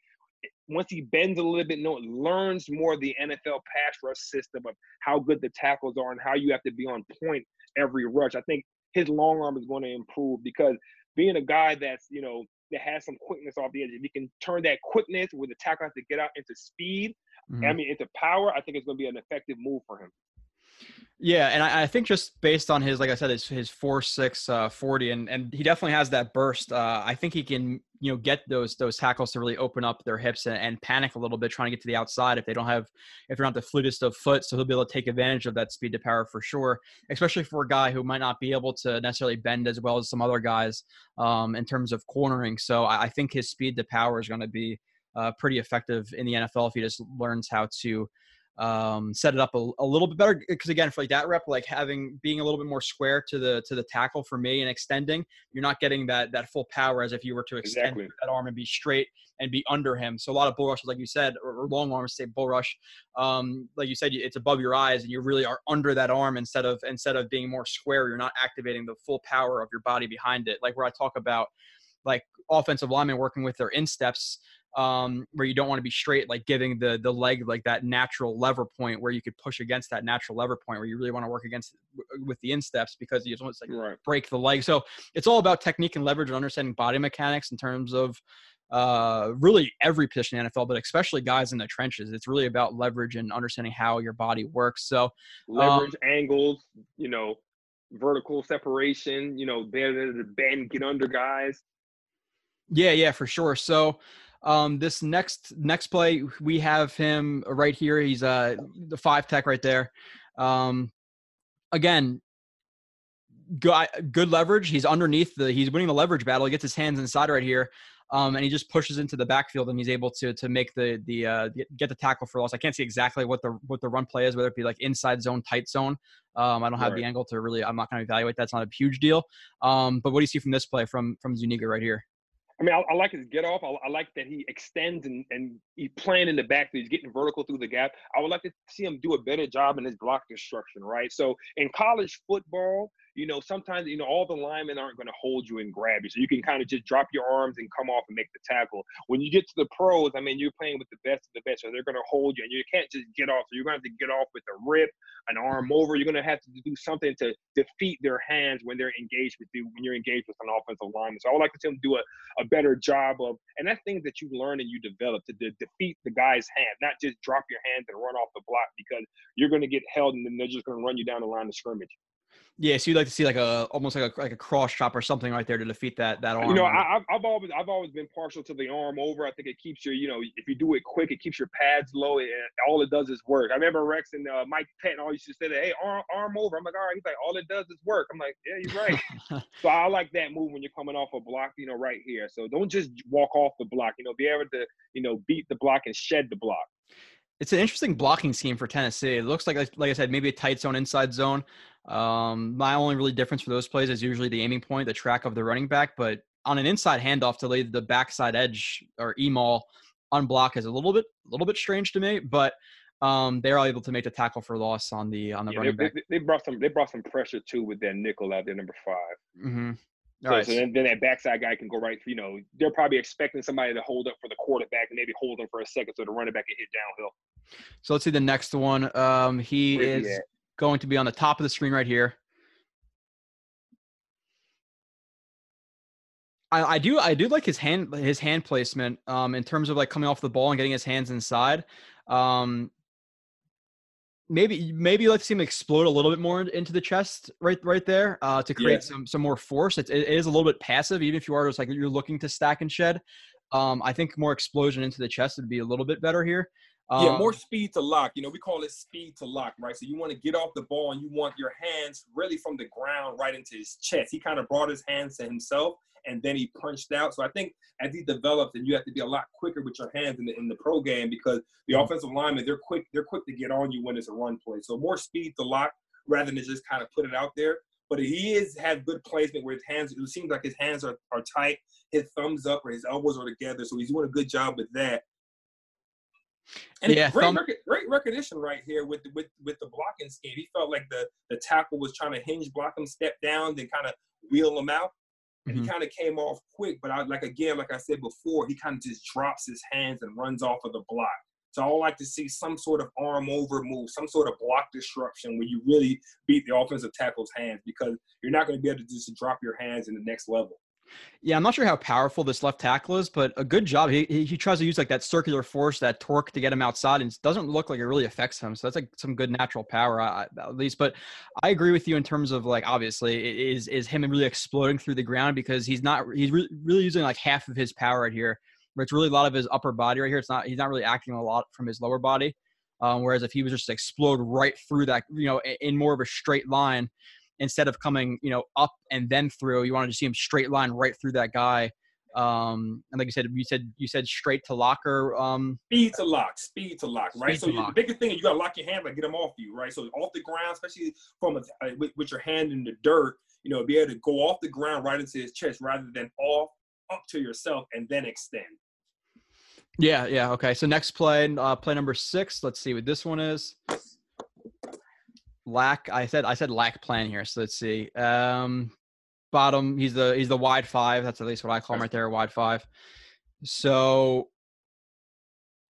once he bends a little bit, no, learns more of the NFL pass rush system of how good the tackles are and how you have to be on point every rush. I think his long arm is going to improve because being a guy that's you know that has some quickness off the edge, if he can turn that quickness with the tackle has to get out into speed, Mhm. I mean into power, I think it's going to be an effective move for him. Yeah, and I, I think just based on his, like I said, his his four six uh, forty, and and he definitely has that burst. Uh, I think he can, you know, get those those tackles to really open up their hips and, and panic a little bit, trying to get to the outside if they don't have, if they're not the fleetest of foot. So he'll be able to take advantage of that speed to power for sure, especially for a guy who might not be able to necessarily bend as well as some other guys um, in terms of cornering. So I, I think his speed to power is going to be uh, pretty effective in the NFL if he just learns how to um, set it up a, a little bit better. Because again, for like that rep, like having being a little bit more square to the to the tackle for me and extending, you're not getting that that full power as if you were to extend Exactly. that arm and be straight and be under him. So a lot of bull rushes, like you said, or, or long arms, say bull rush, um, like you said, it's above your eyes and you really are under that arm instead of instead of being more square. You're not activating the full power of your body behind it. Like where I talk about like offensive linemen working with their insteps um, where you don't want to be straight, like giving the the leg like that natural lever point where you could push against that natural lever point where you really want to work against with the insteps because you just want to like Right. break the leg. So it's all about technique and leverage and understanding body mechanics in terms of uh, really every position in the NFL, but especially guys in the trenches. It's really about leverage and understanding how your body works. So Leverage angles, you know, vertical separation, you know, to bend, get under guys. Yeah, yeah, for sure. So um this next next play we have him right here. He's uh the five tech right there. Um again, good good leverage. He's underneath the he's winning the leverage battle. He gets his hands inside right here. Um, and he just pushes into the backfield and he's able to to make the the uh, get- get the tackle for loss. I can't see exactly what the what the run play is, whether it be like inside zone, tight zone. Um, I don't have the angle to really. I'm not going to evaluate. That's not a huge deal. Um, but what do you see from this play from from Zuniga right here? I mean, I, I like his get off. I, I like that he extends and, and he's playing in the back. He's getting vertical through the gap. I would like to see him do a better job in his block construction, right? So in college football, you know, sometimes, you know, all the linemen aren't going to hold you and grab you. So you can kind of just drop your arms and come off and make the tackle. When you get to the pros, I mean, you're playing with the best of the best. So they're going to hold you and you can't just get off. So you're going to have to get off with a rip, an arm over. You're going to have to do something to defeat their hands when they're engaged with you, when you're engaged with an offensive lineman. So I would like to see them do a, a better job of, and that's things that you learn and you develop to de- defeat the guy's hand, not just drop your hands and run off the block because you're going to get held and then they're just going to run you down the line of scrimmage. Yeah, so you'd like to see like a almost like a like a cross chop or something right there to defeat that that arm. You know, I, I've, I've always I've always been partial to the arm over. I think it keeps your, you know, if you do it quick, it keeps your pads low. And all it does is work. I remember Rex and uh, Mike Patton all used to say that, hey, arm, arm over. I'm like, all right. He's like, all it does is work. I'm like, yeah, you're right. so I like that move when you're coming off a block, you know, right here. So don't just walk off the block. You know, be able to, you know, beat the block and shed the block. it's an interesting blocking scheme for Tennessee. It looks like, like I said, maybe a tight zone, inside zone. Um, my only really difference for those plays is usually the aiming point, the track of the running back. But on an inside handoff to lay the backside edge or email on block is a little bit, a little bit strange to me. But um, they're able to make the tackle for loss on the on the Yeah, running they, back. they, they brought some they brought some pressure too with their nickel out there, number five. Mm-hmm. So, so then, then that backside guy can go right. You know, they're probably expecting somebody to hold up for the quarterback and maybe hold him for a second so the running back can hit downhill. So let's see the next one. Um, he Where's is? Going to be on the top of the screen right here. I, I do I do like his hand his hand placement um, in terms of like coming off the ball and getting his hands inside. Um, maybe maybe you like to see him explode a little bit more into the chest right right there uh, to create Yeah. some some more force. It's, it is a little bit passive, even if you are just like you're looking to stack and shed. Um, I think more explosion into the chest would be a little bit better here. Yeah, Um, more speed to lock. You know, we call it speed to lock, right? So you want to get off the ball and you want your hands really from the ground right into his chest. He kind of brought his hands to himself and then he punched out. So I think as he develops, and you have to be a lot quicker with your hands in the in the pro game because the offensive linemen they're quick they're quick to get on you when it's a run play. So more speed to lock rather than just kind of put it out there. But he is had good placement where his hands. It seems like his hands are, are tight. His thumbs up or his elbows are together, so he's doing a good job with that. And Yeah, great, thumb- rec- great recognition right here with the, with with the blocking scheme. He felt like the the tackle was trying to hinge block him, step down, then kind of wheel him out. And Mhm. he kind of came off quick, but I like again, like I said before, he kind of just drops his hands and runs off of the block. So I would like to see some sort of arm over move, some sort of block disruption where you really beat the offensive tackle's hands because you're not going to be able to just drop your hands in the next level. Yeah, I'm not sure how powerful this left tackle is, but a good job. He, he he tries to use like that circular force, that torque to get him outside, and it doesn't look like it really affects him. So that's like some good natural power, I- at least. But I agree with you in terms of like obviously is is him really exploding through the ground because he's not he's re- really using like half of his power right here, where it's really a lot of his upper body right here. It's not he's not really acting a lot from his lower body. Um, whereas if he was just explode right through that, you know, in more of a straight line, instead of coming, you know, up and then through, you wanted to see him straight line right through that guy. Um, and like you said, you said you said straight to locker. Um, Speed to lock, speed to lock, right? So lock. the biggest thing is you got to lock your hand, like get them off you, right? So off the ground, especially from a, with, with your hand in the dirt, you know, be able to go off the ground right into his chest rather than off up to yourself and then extend. yeah, yeah. Okay. So next play, uh, play number six. Let's see what this one is. Lack. I said I said lack plan here. So let's see. Um, bottom. He's the he's the wide five. That's at least what I call him right there. Wide five. So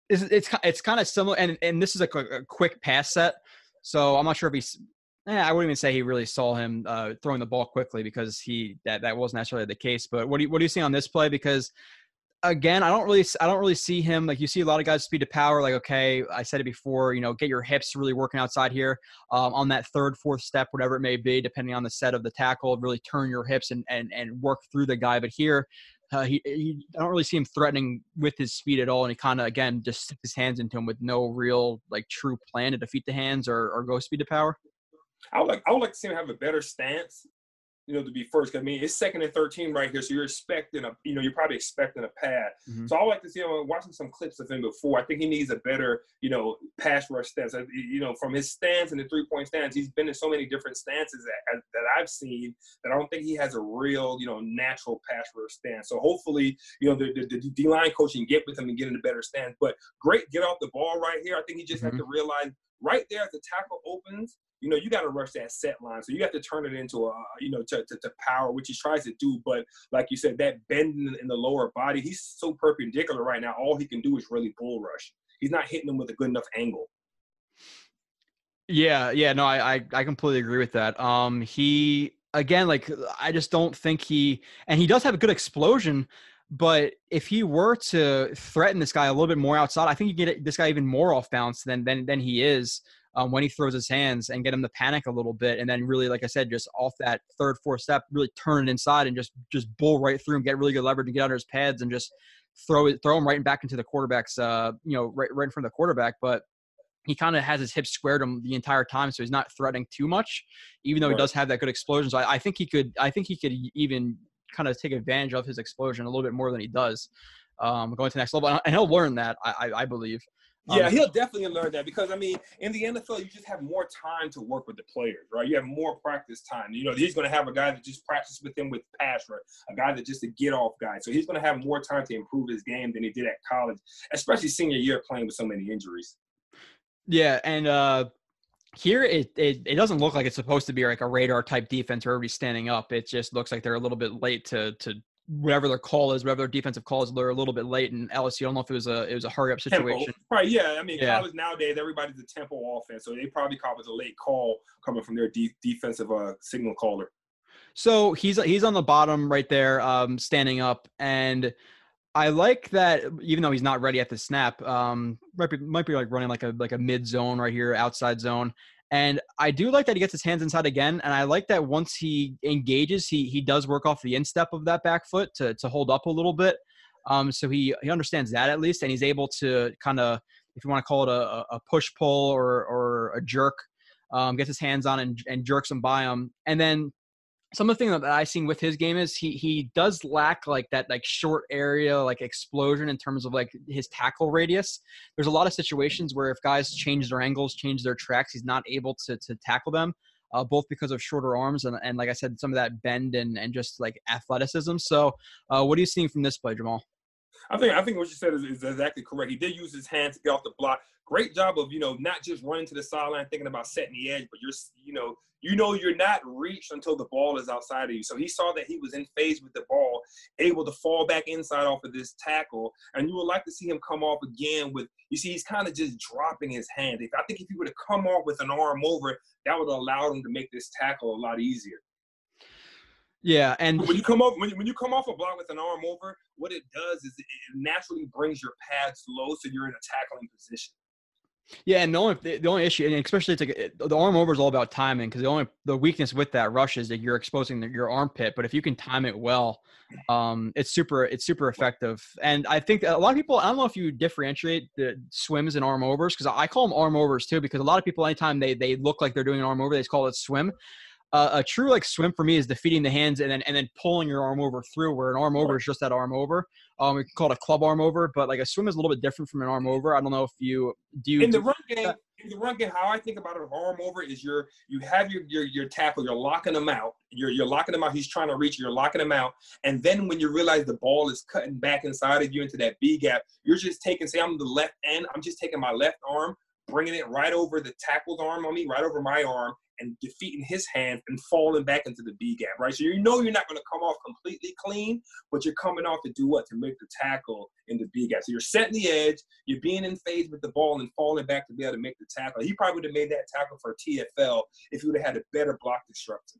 it's it's it's kind of similar, and and this is a, quick- a quick pass set. So I'm not sure if he's. Eh, I wouldn't even say he really saw him uh, throwing the ball quickly because he that that wasn't necessarily the case. But what do you what do you see on this play? Because again, I don't really I don't really see him like you see a lot of guys speed to power. Like okay, I said it before. You know, get your hips really working outside here um, on that third, fourth step, whatever it may be, depending on the set of the tackle. Really turn your hips and and and work through the guy. But here. Uh, he, he, I don't really see him threatening with his speed at all, and he kind of again just sticks his hands into him with no real like true plan to defeat the hands or, or go speed to power. I would like I would like to see him have a better stance, you know, to be first. I mean, it's second and thirteen right here, so you're expecting a, you know, you're probably expecting a pad. Mhm. So I like to see him watching some clips of him before. I think he needs a better, you know, pass rush stance. You know, from his stance and the three point stance, he's been in so many different stances that that I've seen that I don't think he has a real, you know, natural pass rush stance. So hopefully, you know, the, the, the D line coach can get with him and get in a better stance. But great, get off the ball right here. I think he just had to realize right there as the tackle opens, you know, you got to rush that set line. So you have to turn it into a, you know, to, to, to power, which he tries to do. But like you said, that bend in, in the lower body, he's so perpendicular right now. All he can do is really bull rush. He's not hitting them with a good enough angle. Yeah, yeah, no, I, I I completely agree with that. Um, he again, like I just don't think he and he does have a good explosion, but if he were to threaten this guy a little bit more outside, I think you get this guy even more off balance than than than he is um, when he throws his hands and get him to panic a little bit, and then really, like I said, just off that third, fourth step, really turn it inside and just just bull right through and get really good leverage and get under his pads and just throw it throw him right back into the quarterback's uh you know right right in front of the quarterback, but he kind of has his hips squared him the entire time, so he's not threatening too much, even though he does have that good explosion. So I, I think he could, I think he could even kind of take advantage of his explosion a little bit more than he does, um, going to the next level, and he'll learn that, I, I, believe. Um, Yeah, he'll definitely learn that because I mean, in the NFL, you just have more time to work with the players, right? You have more practice time. You know, he's going to have a guy that just practice with him with pass rush, a guy that just a get off guy. So he's going to have more time to improve his game than he did at college, especially senior year playing with so many injuries. Yeah, and uh, here it, it it doesn't look like it's supposed to be like a radar type defense where everybody's standing up. It just looks like they're a little bit late to to whatever their call is, whatever their defensive call is. They're a little bit late. And LSU, I don't know if it was a it was a hurry up Tempo, situation. right? Yeah, I mean, Yeah. college nowadays everybody's a tempo offense, so they probably call it a late call coming from their de- defensive uh, signal caller. So he's he's on the bottom right there, um, standing up, and I like that. Even though he's not ready at the snap, um, might be might be like running like a like a mid zone right here, outside zone. And I do like that he gets his hands inside again, and I like that once he engages, he he does work off the instep of that back foot to to hold up a little bit. Um, so he he understands that at least, and he's able to kind of, if you want to call it a, a push pull or or a jerk, um, gets his hands on and, and jerks him by him, and then some of the things that I seen with his game is he he does lack like that like short area like explosion in terms of like his tackle radius. There's a lot of situations where if guys change their angles, change their tracks, he's not able to to tackle them. uh, both because of shorter arms and, and like I said, some of that bend and, and just like athleticism. So, uh, what are you seeing from this play, Jamal? I think I think what you said is, is exactly correct. He did use his hands to get off the block. Great job of you know not just running to the sideline thinking about setting the edge, but you're you know you know you're not reached until the ball is outside of you. So he saw that he was in phase with the ball, able to fall back inside off of this tackle, and you would like to see him come off again with. You see, he's kind of just dropping his hand. If I think if he would have come off with an arm over, that would have allowed him to make this tackle a lot easier. Yeah, and when you come off when you, when you come off a block with an arm over, what it does is it naturally brings your pads low, so you're in a tackling position. Yeah, and the only the only issue, and especially it's like the arm over is all about timing because the only the weakness with that rush is that you're exposing the, your armpit. But if you can time it well, um, it's super it's super effective. And I think a lot of people I don't know if you differentiate the swims and arm overs because I call them arm overs too because a lot of people anytime they they look like they're doing an arm over they just call it swim uh, a true like swim for me is defeating the hands and then and then pulling your arm over through. Where an arm over is just that arm over. Um, we call it a club arm over, but like a swim is a little bit different from an arm over. I don't know if you do. You in the run game, in the run game, how I think about an arm over is you're you have your your your tackle, you're locking them out. You're you're locking him out. He's trying to reach. You're locking him out, and then when you realize the ball is cutting back inside of you into that B gap, you're just taking. Say I'm the left end. I'm just taking my left arm bringing it right over the tackle's arm on me, right over my arm, and defeating his hand and falling back into the B gap, right? So you know you're not going to come off completely clean, but you're coming off to do what? To make the tackle in the B gap. So you're setting the edge, you're being in phase with the ball and falling back to be able to make the tackle. He probably would have made that tackle for TFL if he would have had a better block disruptor.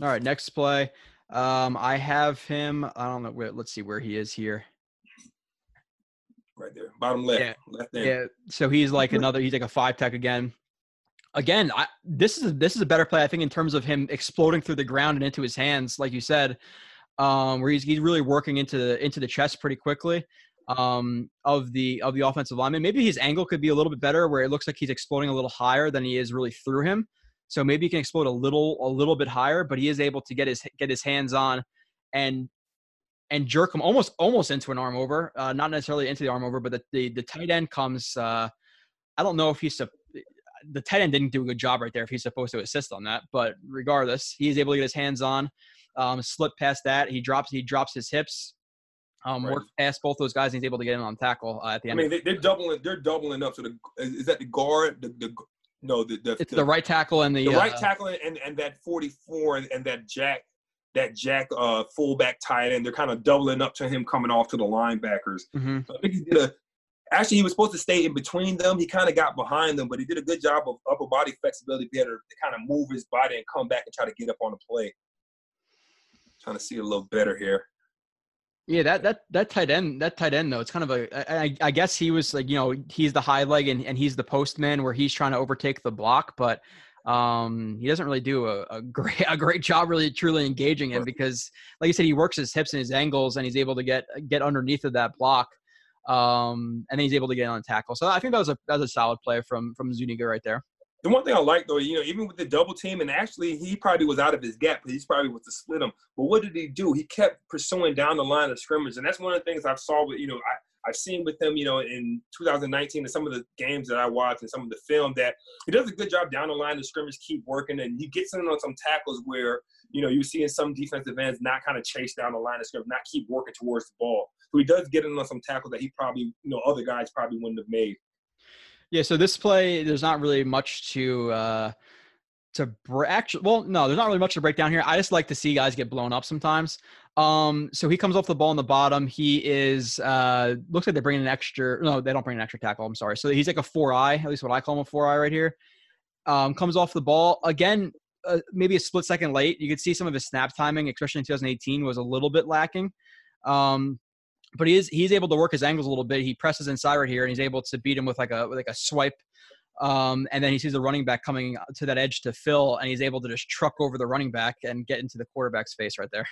All right, next play. Um, I have him. I don't know. Where, let's see where he is here right there, bottom left, yeah. left end. Yeah. So he's like another. He's like a five tech again. Again, I, this is this is a better play, I think, in terms of him exploding through the ground and into his hands, like you said, um, where he's he's really working into the into the chest pretty quickly um, of the of the offensive lineman. Maybe his angle could be a little bit better, where it looks like he's exploding a little higher than he is really through him. So maybe he can explode a little a little bit higher, but he is able to get his get his hands on and and jerk him almost almost into an arm over, uh, not necessarily into the arm over, but the the, the tight end comes. Uh, I don't know if he's the tight end didn't do a good job right there if he's supposed to assist on that, but regardless, he's able to get his hands on, um, slip past that. He drops he drops his hips, um, right. work past both those guys, and he's able to get in on tackle uh, at the end. I mean, they, are doubling they're doubling up. So the is that the guard the, the no the, the it's the, the, right tackle and the, the right uh, tackle and and that 44 and, and that jack that Jack uh, fullback tight end. They're kind of doubling up to him coming off to the linebackers. Mm-hmm. So I think he did a. Actually, he was supposed to stay in between them. He kind of got behind them, but he did a good job of upper body flexibility, be able to kind of move his body and come back and try to get up on the play. Trying to see a little better here. Yeah, that that that tight end, that tight end though, it's kind of a. I, I guess he was like, you know, he's the high leg and, and he's the postman where he's trying to overtake the block, but um, he doesn't really do a, a, great a great job really truly engaging him because like you said he works his hips and his angles and he's able to get get underneath of that block um, and he's able to get on a tackle so i think that was a that was a solid play from from zuniga right there the one thing I like though, you know, even with the double team, and actually he probably was out of his gap, but he's probably was to split him. But what did he do? He kept pursuing down the line of scrimmage, and that's one of the things I've saw with you know I, I've seen with him, you know, in 2019 and some of the games that I watched and some of the film that he does a good job down the line. of scrimmage keep working, and he gets in on some tackles where you know you see in some defensive ends not kind of chase down the line of scrimmage, not keep working towards the ball. So he does get in on some tackles that he probably, you know, other guys probably wouldn't have made. Yeah. So this play, there's not really much to. uh to break actually well no there's not really much to break down here i just like to see guys get blown up sometimes um so he comes off the ball in the bottom he is uh looks like they're bringing an extra no they don't bring an extra tackle i'm sorry so he's like a four eye at least what i call him a four eye right here um comes off the ball again uh, maybe a split second late you could see some of his snap timing especially in 2018 was a little bit lacking um but he is he's able to work his angles a little bit he presses inside right here and he's able to beat him with like a with like a swipe um, and then he sees the running back coming to that edge to fill, and he's able to just truck over the running back and get into the quarterback's face right there.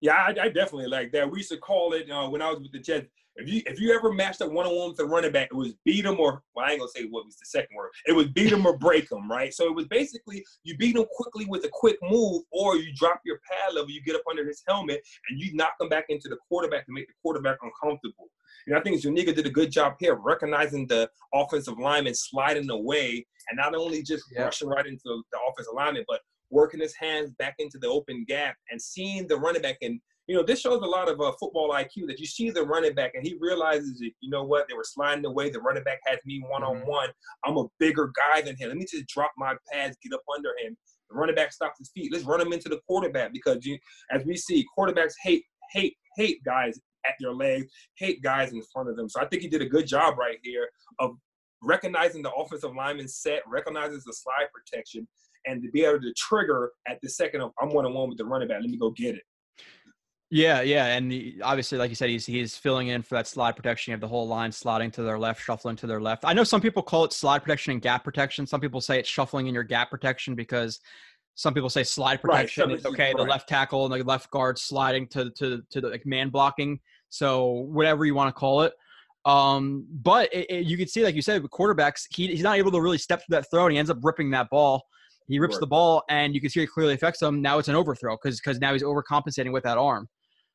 Yeah, I, I definitely like that. We used to call it uh, when I was with the Jets. If you if you ever matched up one on one with a running back, it was beat him or well, I ain't gonna say what was the second word. It was beat him or break him, right? So it was basically you beat him quickly with a quick move, or you drop your pad level, you get up under his helmet, and you knock him back into the quarterback to make the quarterback uncomfortable. And I think Zuniga did a good job here, recognizing the offensive lineman sliding away, and not only just Yeah. rushing right into the offensive lineman, but working his hands back into the open gap and seeing the running back and you know, this shows a lot of uh, football IQ that you see the running back and he realizes that, you know what, they were sliding away. The running back has me one on one. I'm a bigger guy than him. Let me just drop my pads, get up under him. The running back stops his feet. Let's run him into the quarterback because, you, as we see, quarterbacks hate, hate, hate guys at their legs, hate guys in front of them. So I think he did a good job right here of recognizing the offensive lineman set, recognizes the slide protection, and to be able to trigger at the second of I'm one on one with the running back. Let me go get it. Yeah, yeah, and he, obviously, like you said, he's he's filling in for that slide protection. You have the whole line sliding to their left, shuffling to their left. I know some people call it slide protection and gap protection. Some people say it's shuffling in your gap protection because some people say slide Right, protection. It's shuffling- okay. The left tackle and the left guard sliding to to to the like man blocking. So whatever you want to call it. Um, but it, it- you can see, like you said, with quarterbacks, he, he's not able to really step through that throw, and he ends up ripping that ball. He rips Right. the ball, and you can see it clearly affects him. Now it's an overthrow because because now he's overcompensating with that arm.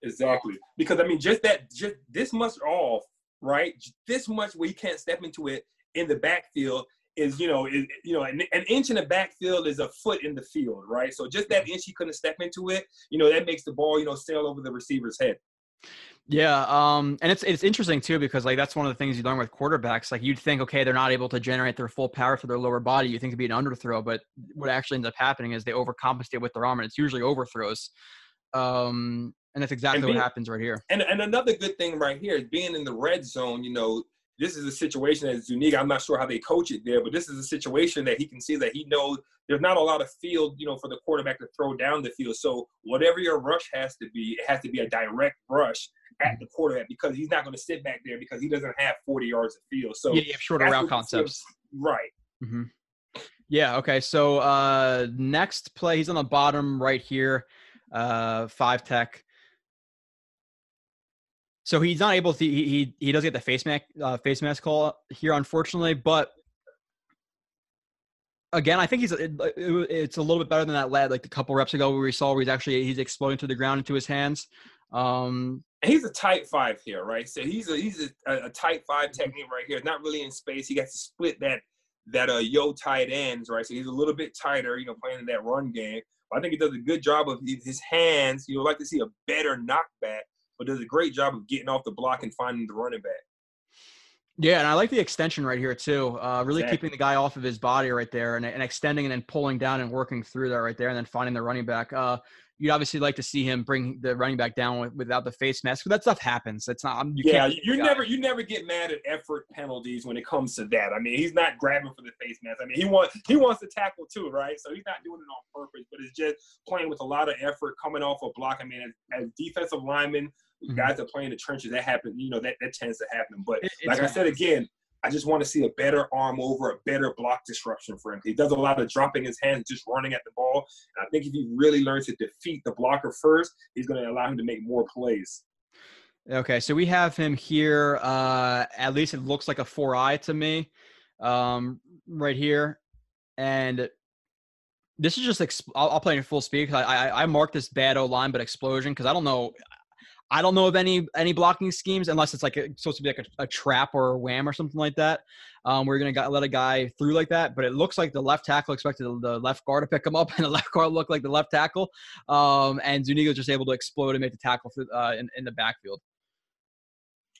Exactly. Because I mean, just that, just this much off, right? This much where he can't step into it in the backfield is, you know, is, you know, an, an inch in the backfield is a foot in the field, right? So just that inch he couldn't step into it, you know, that makes the ball, you know, sail over the receiver's head. Yeah, um, and it's it's interesting too because like that's one of the things you learn with quarterbacks. Like you'd think, okay, they're not able to generate their full power for their lower body. You think it'd be an underthrow, but what actually ends up happening is they overcompensate with their arm, and it's usually overthrows. Um, and that's exactly And what happens right here. And and another good thing right here is being in the red zone. You know, this is a situation that's unique. I'm not sure how they coach it there, but this is a situation that he can see that he knows there's not a lot of field, you know, for the quarterback to throw down the field. So whatever your rush has to be, it has to be a direct rush at the quarterback because he's not going to sit back there because he doesn't have 40 yards of field. So Yeah, you have shorter route what you see him- concepts. right? hmm Yeah. Okay. So uh, next play, he's on the bottom right here, uh, five tech. So he's not able to. He he, he does get the face mask uh, face mask call here, unfortunately. But again, I think he's it, it- it's a little bit better than that lad like a couple reps ago where we saw where he's actually he's exploding to the ground into his hands. Um, he's a tight five here, right? So he's a he's a, a tight five technique right here. Not really in space. He got to split that that uh yo tight ends, right? So he's a little bit tighter, you know, playing in that run game. But I think he does a good job of his his hands. You would like to see a better knockback, but does a great job of getting off the block and finding the running back. Yeah, and I like the extension right here too. Uh, really Exactly. keeping the guy off of his body right there, and, and extending and then pulling down and working through that right there, and then finding the running back. Uh, you'd obviously like to see him bring the running back down with, without the face mask, but that stuff happens. It's not. You yeah, can't, you never you never get mad at effort penalties when it comes to that. I mean, he's not grabbing for the face mask. I mean, he wants he wants to tackle too, right? So he's not doing it on purpose, but it's just playing with a lot of effort, coming off a block. I mean, as, as defensive linemen, Mhm. guys that play in the trenches, that happens. You know, that that tends to happen. But It- like I said again, I just want to see a better arm over, a better block disruption for him. He does a lot of dropping his hands, just running at the ball. And I think if he really learns to defeat the blocker first, he's going to allow him to make more plays. Okay, so we have him here. Uh, at least it looks like a four eye to me, um, right here, and this is just. Exp- I'll, I'll play in full speed. 'cause I, I I marked this bad O line, but explosion because I don't know. I don't know of any any blocking schemes unless it's like a, supposed to be like a, a trap or a wham or something like that. Um, we're gonna let a guy through like that, but it looks like the left tackle expected the, the left guard to pick him up, and the left guard looked like the left tackle. Um, and Zuniga just able to explode and make the tackle uh, in, in the backfield.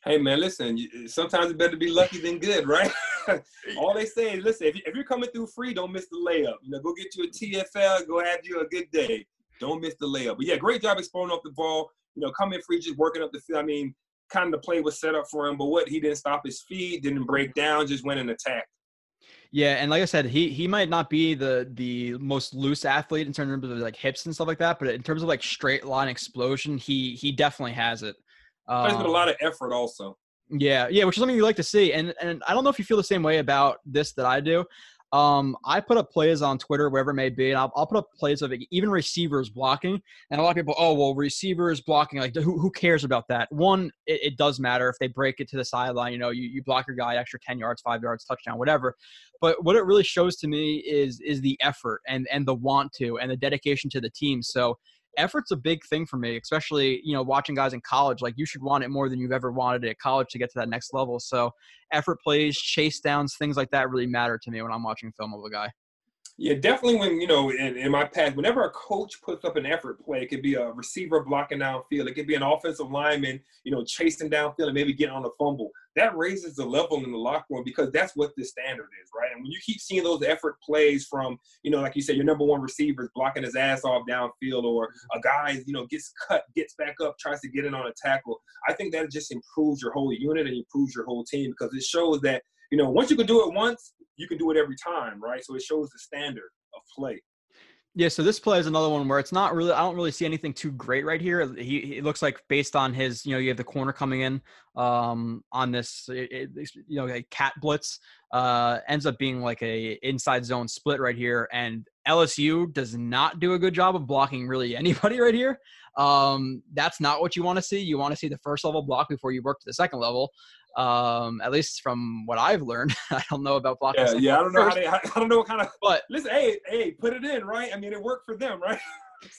Hey man, listen. Sometimes it's better to be lucky than good, right? All they say is, listen. If, you, if you're coming through free, don't miss the layup. You know, go get you a TFL. Go have you a good day. Don't miss the layup. But yeah, great job exploding off the ball. You know, coming free, just working up the field. I mean, kind of the play was set up for him, but what he didn't stop his feet, didn't break down, just went and attacked. Yeah, and like I said, he he might not be the the most loose athlete in terms of like hips and stuff like that, but in terms of like straight line explosion, he he definitely has it. There's been a Um, lot of effort also. Yeah, yeah, which is something you like to see. And and I don't know if you feel the same way about this that I do. Um, I put up plays on Twitter, wherever it may be, and I'll, I'll put up plays of even receivers blocking. And a lot of people, oh well, receivers blocking, like who, who cares about that? One, it, it does matter if they break it to the sideline. You know, you, you block your guy extra ten yards, five yards, touchdown, whatever. But what it really shows to me is is the effort and and the want to and the dedication to the team. So effort's a big thing for me, especially, you know, watching guys in college. Like you should want it more than you've ever wanted it at college to get to that next level. So effort plays, chase downs, things like that really matter to me when I'm watching film of a guy. Yeah, definitely. When you know, in, in my past, whenever a coach puts up an effort play, it could be a receiver blocking downfield, it could be an offensive lineman, you know, chasing downfield and maybe getting on a fumble. That raises the level in the locker room because that's what the standard is, right? And when you keep seeing those effort plays from, you know, like you said, your number one receiver is blocking his ass off downfield, or a guy, you know, gets cut, gets back up, tries to get in on a tackle. I think that just improves your whole unit and improves your whole team because it shows that you know, once you can do it once, you can do it every time, right? So it shows the standard of play. Yeah, so this play is another one where it's not really. I don't really see anything too great right here. He, looks like based on his, you know, you have the corner coming in um, on this, it, it, you know, a cat blitz uh, ends up being like a inside zone split right here, and LSU does not do a good job of blocking really anybody right here. Um, that's not what you want to see. You want to see the first level block before you work to the second level um at least from what i've learned i don't know about blocking yeah, yeah i don't know how they, i don't know what kind of but listen hey hey put it in right? I mean it worked for them right?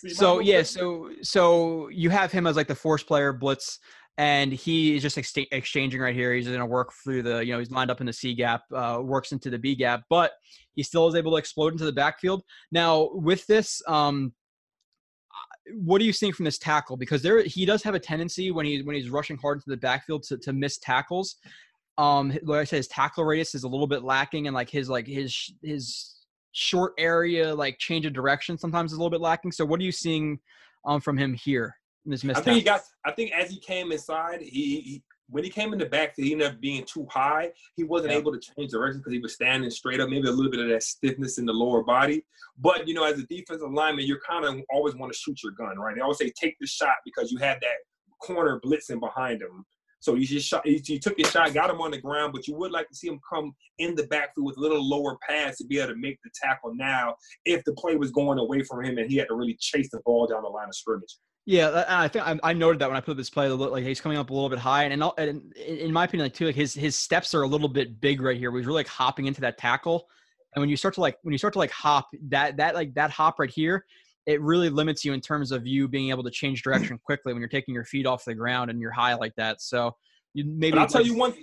So yeah so so you have him as like the force player blitz and he is just ex- exchanging right here. He's going to work through the you know he's lined up in the c gap uh, works into the b gap but he still is able to explode into the backfield. Now with this um what are you seeing from this tackle? Because there he does have a tendency when he's when he's rushing hard into the backfield to, to miss tackles. Um, like I said, his tackle radius is a little bit lacking, and like his like his his short area like change of direction sometimes is a little bit lacking. So what are you seeing um from him here? This I think he got. I think as he came inside, he, he when he came in the back, he ended up being too high. He wasn't yeah. able to change direction because he was standing straight up. Maybe a little bit of that stiffness in the lower body. But you know, as a defensive lineman, you're kind of always want to shoot your gun, right? They always say take the shot because you had that corner blitzing behind him. So you just shot, you took your shot, got him on the ground, but you would like to see him come in the backfield with a little lower pass to be able to make the tackle now if the play was going away from him and he had to really chase the ball down the line of scrimmage. Yeah, I think I, noted that when I put this play, like he's coming up a little bit high, and, and in my opinion, like too, like his his steps are a little bit big right here. He's really like hopping into that tackle, and when you start to like when you start to like hop that that like that hop right here, it really limits you in terms of you being able to change direction quickly when you're taking your feet off the ground and you're high like that. So you maybe. But I'll tell you one.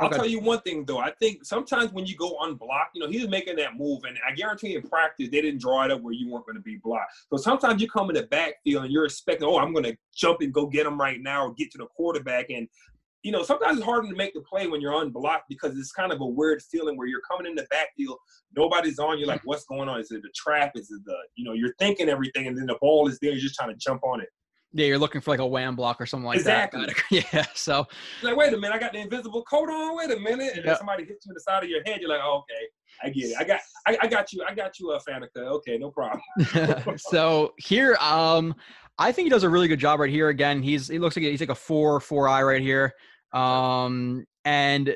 I'll okay. tell you one thing though. I think sometimes when you go unblocked, you know, he was making that move, and I guarantee in practice they didn't draw it up where you weren't going to be blocked. So sometimes you come in the backfield and you're expecting, oh, I'm going to jump and go get him right now or get to the quarterback. And you know, sometimes it's harder to make the play when you're unblocked because it's kind of a weird feeling where you're coming in the backfield, nobody's on you. Like, what's going on? Is it the trap? Is it the you know, you're thinking everything, and then the ball is there. You're just trying to jump on it. Yeah, you're looking for like a wham block or something like exactly. that. Yeah. So like, wait a minute, I got the invisible coat on. Wait a minute, and yep. then somebody hits you in the side of your head. You're like, oh, okay, I get it. I got, I, I got you. I got you, uh, Faneca. Okay, no problem. so here, um, I think he does a really good job right here. Again, he's he looks like he's like a four four eye right here, um, and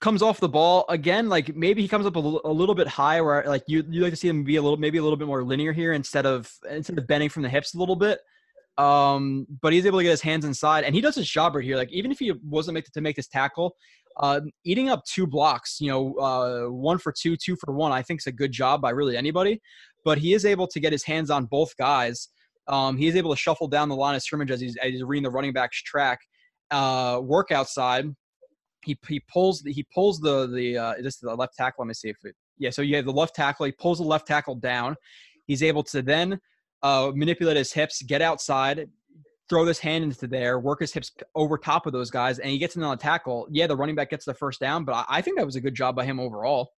comes off the ball again like maybe he comes up a, l- a little bit high where like you you like to see him be a little maybe a little bit more linear here instead of instead of bending from the hips a little bit. Um but he's able to get his hands inside and he does his job right here. Like even if he wasn't make to make this tackle uh, eating up two blocks you know uh, one for two two for one i think is a good job by really anybody. But he is able to get his hands on both guys. Um, he is able to shuffle down the line of scrimmage as he's, as he's reading the running back's track uh, work outside he he pulls the, he pulls the the uh, this is the left tackle. Let me see if it yeah. So you have the left tackle. He pulls the left tackle down. He's able to then uh, manipulate his hips, get outside, throw this hand into there, work his hips over top of those guys, and he gets in on the tackle. Yeah, the running back gets the first down, but I, I think that was a good job by him overall.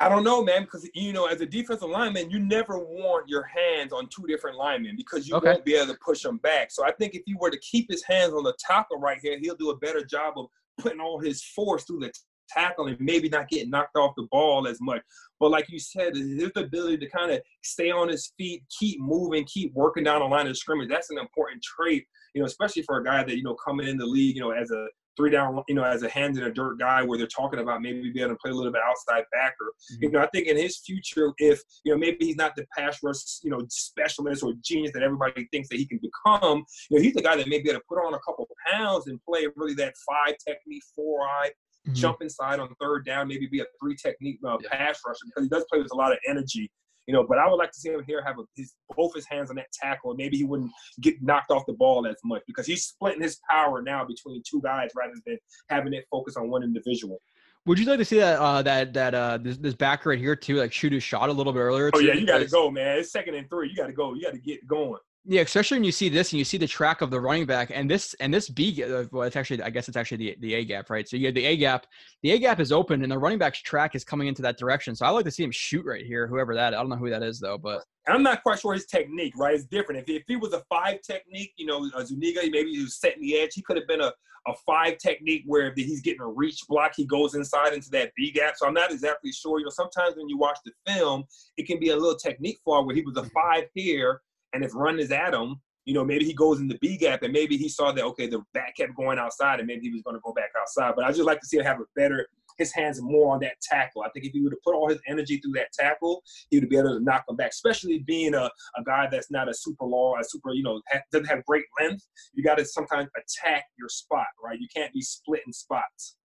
I don't know, man, because you know, as a defensive lineman, you never want your hands on two different linemen because you okay. won't be able to push them back. So I think if you were to keep his hands on the tackle right here, he'll do a better job of putting all his force through the tackle and maybe not getting knocked off the ball as much. But like you said, his ability to kind of stay on his feet, keep moving, keep working down the line of scrimmage, that's an important trait. you know, especially for a guy that you know coming in the league, you know, as a three down, you know, as a hands in a dirt guy where they're talking about maybe being able to play a little bit outside backer. Mm-hmm. You know, I think in his future, if, you know, maybe he's not the pass rush, you know, specialist or genius that everybody thinks that he can become, you know, he's the guy that may be able to put on a couple pounds and play really that five technique, four eye, mm-hmm. jump inside on third down, maybe be a three technique uh, yeah. pass rusher because he does play with a lot of energy you know, but I would like to see him here have a, his both his hands on that tackle, and maybe he wouldn't get knocked off the ball as much because he's splitting his power now between two guys rather than having it focus on one individual. Would you like to see that uh, that that uh, this, this backer right here too, like shoot his shot a little bit earlier? Oh yeah, you got to go, man. It's second and three. You got to go. You got to get going. Yeah, especially when you see this and you see the track of the running back and this and this B uh, well it's actually I guess it's actually the the A gap, right? So you have the A gap. The A gap is open and the running back's track is coming into that direction. So I like to see him shoot right here, whoever that. I don't know who that is though, but I'm not quite sure his technique, right? It's different. If, if he was a five technique, you know, a Zuniga, maybe he was setting the edge. He could have been a, a five technique where if he's getting a reach block, he goes inside into that B gap. So I'm not exactly sure. You know, sometimes when you watch the film, it can be a little technique flaw where he was a five here and if run is at him, you know, maybe he goes in the B gap and maybe he saw that, okay, the back kept going outside and maybe he was going to go back outside. But I just like to see him have a better, his hands more on that tackle. I think if he would have put all his energy through that tackle, he would be able to knock him back, especially being a, a guy that's not a super long, a super, you know, ha- doesn't have great length. You got to sometimes attack your spot, right? You can't be splitting spots.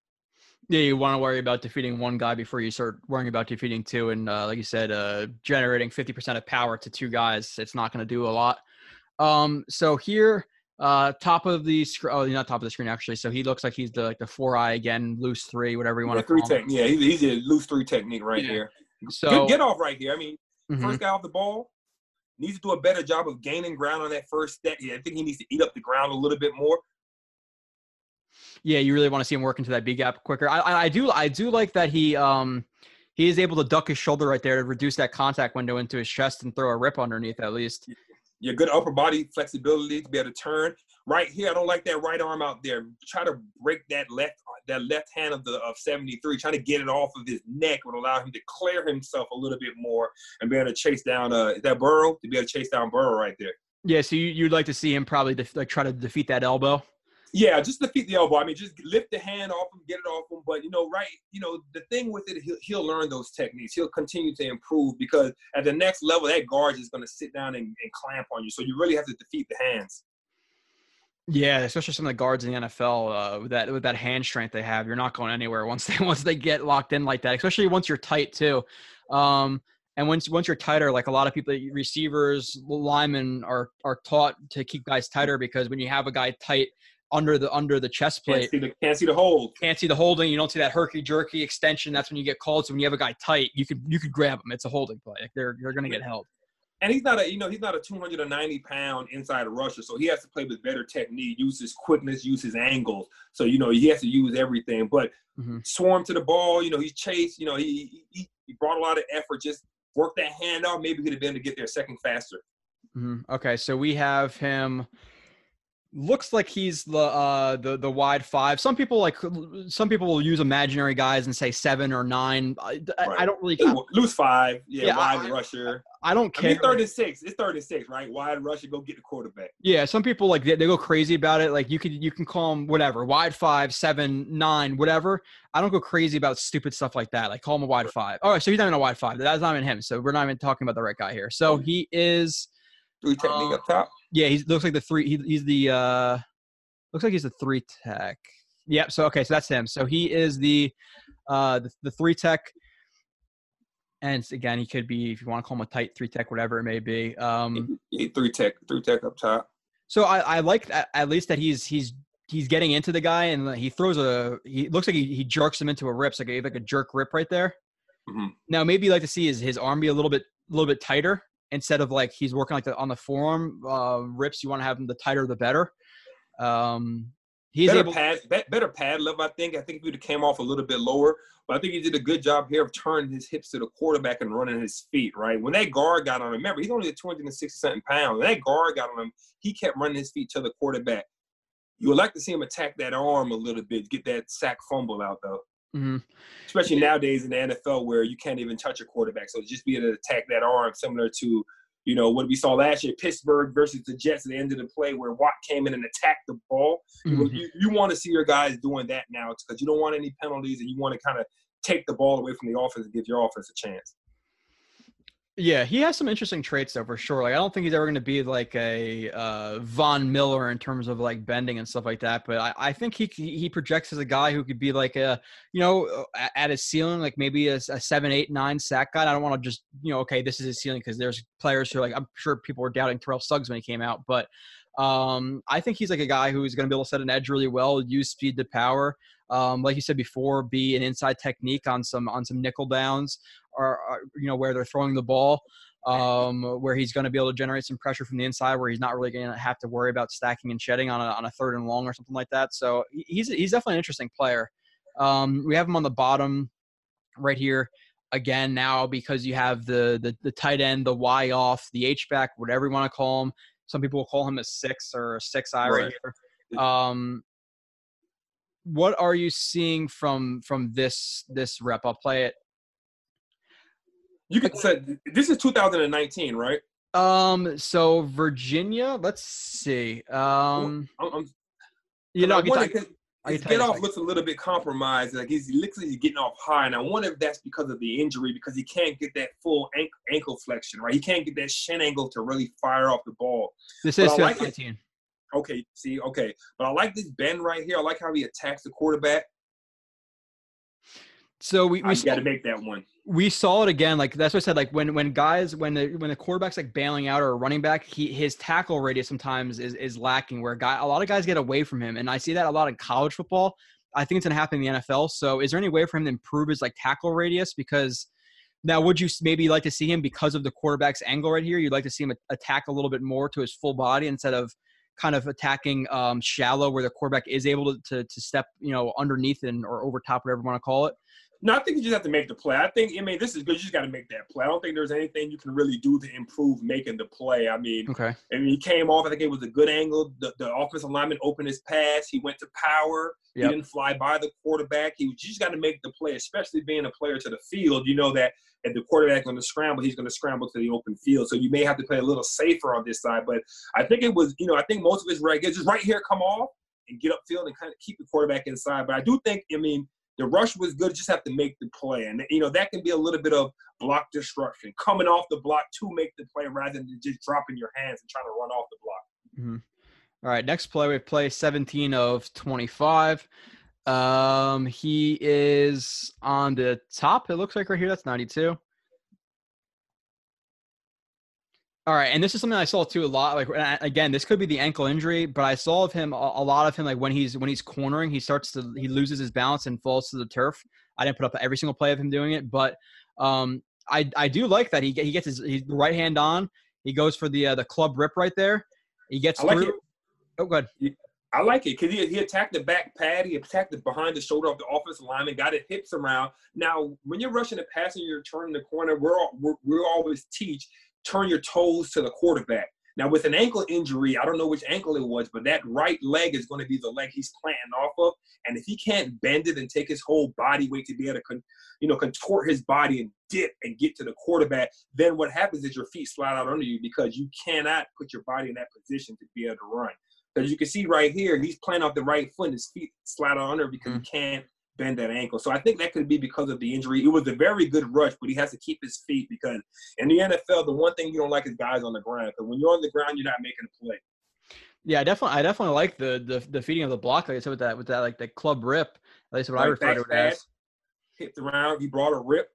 Yeah, you want to worry about defeating one guy before you start worrying about defeating two. And uh, like you said, uh, generating 50% of power to two guys, it's not going to do a lot. Um, so here, uh, top of the screen. Oh, not top of the screen actually. So he looks like he's the like the four eye again, loose three, whatever you want yeah, to three call. Yeah, he's, a loose three technique right yeah. here. So Good get off right here. I mean, mm-hmm. first guy off the ball needs to do a better job of gaining ground on that first step. Yeah, I think he needs to eat up the ground a little bit more. Yeah, you really want to see him work into that B gap quicker. I, I, I do I do like that he um he is able to duck his shoulder right there to reduce that contact window into his chest and throw a rip underneath at least your good upper body flexibility to be able to turn. Right here, I don't like that right arm out there. Try to break that left that left hand of the of 73, trying to get it off of his neck would allow him to clear himself a little bit more and be able to chase down uh that Burrow to be able to chase down Burrow right there. Yeah, so you, you'd like to see him probably def- like try to defeat that elbow. Yeah, just defeat the elbow. I mean, just lift the hand off him, get it off him. But you know, right? You know, the thing with it, he'll, he'll learn those techniques. He'll continue to improve because at the next level, that guard is going to sit down and, and clamp on you. So you really have to defeat the hands. Yeah, especially some of the guards in the NFL uh, with that with that hand strength they have, you're not going anywhere once they once they get locked in like that. Especially once you're tight too. Um, and once once you're tighter, like a lot of people, receivers, linemen are are taught to keep guys tighter because when you have a guy tight, under the under the chest plate. Can't see the, can't see the hold. Can't see the holding. You don't see that herky jerky extension. That's when you get called. So when you have a guy tight, you could you could grab him. It's a holding play. Like they're they're going to get held. And he's not a you know he's not a 290 pound inside rusher, so he has to play with better technique, use his quickness, use his angles. So you know he has to use everything. But mm-hmm. swarm to the ball. You know he's chased. You know he, he he brought a lot of effort. Just work that hand out. Maybe he could have been to get there second faster. Mm-hmm. Okay, so we have him looks like he's the uh the the wide five. Some people like some people will use imaginary guys and say seven or nine. I, right. I don't really lose five. Yeah, yeah wide I, rusher. I don't care I mean, third and six. It's third and six right? Wide rusher go get the quarterback. Yeah some people like they, they go crazy about it. Like you could you can call them whatever wide five seven nine whatever. I don't go crazy about stupid stuff like that. Like call him a wide five. All right so he's not even a wide five. That's not even him. So we're not even talking about the right guy here. So he is three technique uh, up top yeah, he looks like the three. He, he's the uh, looks like he's the three tech. Yep. So okay, so that's him. So he is the uh the, the three tech. And again, he could be if you want to call him a tight three tech, whatever it may be. Um, three tech, three tech up top. So I, I like that, at least that he's he's he's getting into the guy and he throws a he looks like he, he jerks him into a rip, so like a, like a jerk rip right there. Mm-hmm. Now maybe you like to see his his arm be a little bit a little bit tighter instead of like he's working like the, on the forearm uh, rips. You want to have him the tighter the better. Um, he's better able pad, better pad level. I think. I think if he came off a little bit lower, but I think he did a good job here of turning his hips to the quarterback and running his feet. Right when that guard got on him, remember he's only 260 something pounds. When that guard got on him, he kept running his feet to the quarterback. You would like to see him attack that arm a little bit, get that sack fumble out though. Mm-hmm. Especially nowadays in the NFL where you can't even touch a quarterback. So just be able to attack that arm similar to, You know, what we saw last year, Pittsburgh versus the Jets at the end of the play where Watt came in and attacked the ball. Mhm. You, you want to see your guys doing that now because you don't want any penalties and you want to kind of take the ball away from the offense and give your offense a chance. Yeah, he has some interesting traits though, for sure. Like I don't think he's ever going to be like a uh, Von Miller in terms of like bending and stuff like that. But I, I think he he projects as a guy who could be like a you know at his ceiling, like maybe a, a seven, eight, nine sack guy. I don't want to just you know okay, this is his ceiling because there's players who are like I'm sure people were doubting Terrell Suggs when he came out, but um, I think he's like a guy who's going to be able to set an edge really well, use speed to power. Um, like you said before, be an inside technique on some on some nickel downs or, or you know where they're throwing the ball um, where he's going to be able to generate some pressure from the inside, where he's not really going to have to worry about stacking and shedding on a, on a third and long or something like that. So he's he's definitely an interesting player. Um, we have him on the bottom right here again now because you have the the, the tight end, the Y off, the H back, whatever you want to call him. Some people will call him a six or a six I right, Right. here. Um, what are you seeing from from this this rep? I'll play it You could say this is 2019, right? Um. So Virginia. Let's see. Um. I'm, I'm, You know, I I wonder tell- I his can tell you get off looks a little bit compromised. Like he's he looks like he's getting off high, and I wonder if that's because of the injury, because he can't get that full ankle, ankle flexion, right? He can't get that shin angle to really fire off the ball. this but is I like 2019. Okay, see, okay, but I like this bend right here. I like how he attacks the quarterback. So we we got to make that one. we saw it again. Like that's what I said. Like when when guys when the when the quarterback's like bailing out or a running back, he his tackle radius sometimes is is lacking. Where a guy a lot of guys get away from him, and I see that a lot in college football. I think it's gonna happen in the NFL. So is there any way for him to improve his like tackle radius? Because now would you maybe like to see him because of the quarterback's angle right here? You'd like to see him attack a little bit more to his full body instead of kind of attacking um, shallow where the quarterback is able to, to, to step you know underneath and or over top whatever you want to call it. No, I think you just have to make the play. I think, I mean, this is good. You just got to make that play. I don't think there's anything you can really do to improve making the play. I mean, Okay. I mean, he came off. I think it was a good angle. The, the offensive lineman opened his pass. He went to power. Yep. He didn't fly by the quarterback. He you just got to make the play, especially being a player to the field. You know that if the quarterback going to scramble, he's going to scramble to the open field. So you may have to play a little safer on this side. But I think it was, you know, I think most of his right just right here, come off and get upfield and kind of keep the quarterback inside. But I do think, I mean, the rush was good. Just have to make the play, and you know that can be a little bit of block disruption, coming off the block to make the play rather than just dropping your hands and trying to run off the block. Mm-hmm. All right, next play we play 17 of 25. Um, he is on the top. It looks like right here. That's 92. All right, and this is something I saw too a lot. Like again, this could be the ankle injury, but I saw of him a, a lot of him like when he's when he's cornering, he starts to he loses his balance and falls to the turf. I didn't put up every single play of him doing it, but um, I I do like that he he gets his, his right hand on. He goes for the uh, the club rip right there. He gets like through. it. Oh, good. I like it because he, he attacked the back pad. He attacked the behind the shoulder of the offensive lineman, got his hips around. Now, when you're rushing the pass and you're turning the corner, we're, all, we're we always teach turn your toes to the quarterback. Now, with an ankle injury, I don't know which ankle it was, but that right leg is going to be the leg he's planting off of. And if he can't bend it and take his whole body weight to be able to, con, you know, contort his body and dip and get to the quarterback, then what happens is your feet slide out under you because you cannot put your body in that position to be able to run. Because you can see right here, he's playing off the right foot and his feet slide out under because he mm. can't bend that ankle. So I think that could be because of the injury. It was a very good rush, but he has to keep his feet because in the NFL, the one thing you don't like is guys on the ground. Because when you're on the ground, you're not making a play. Yeah, I definitely, I definitely like the the the feeding of the block, like I said with that with that like the club rip. At least what I Right, refer to it as. Hit the round, he brought a rip.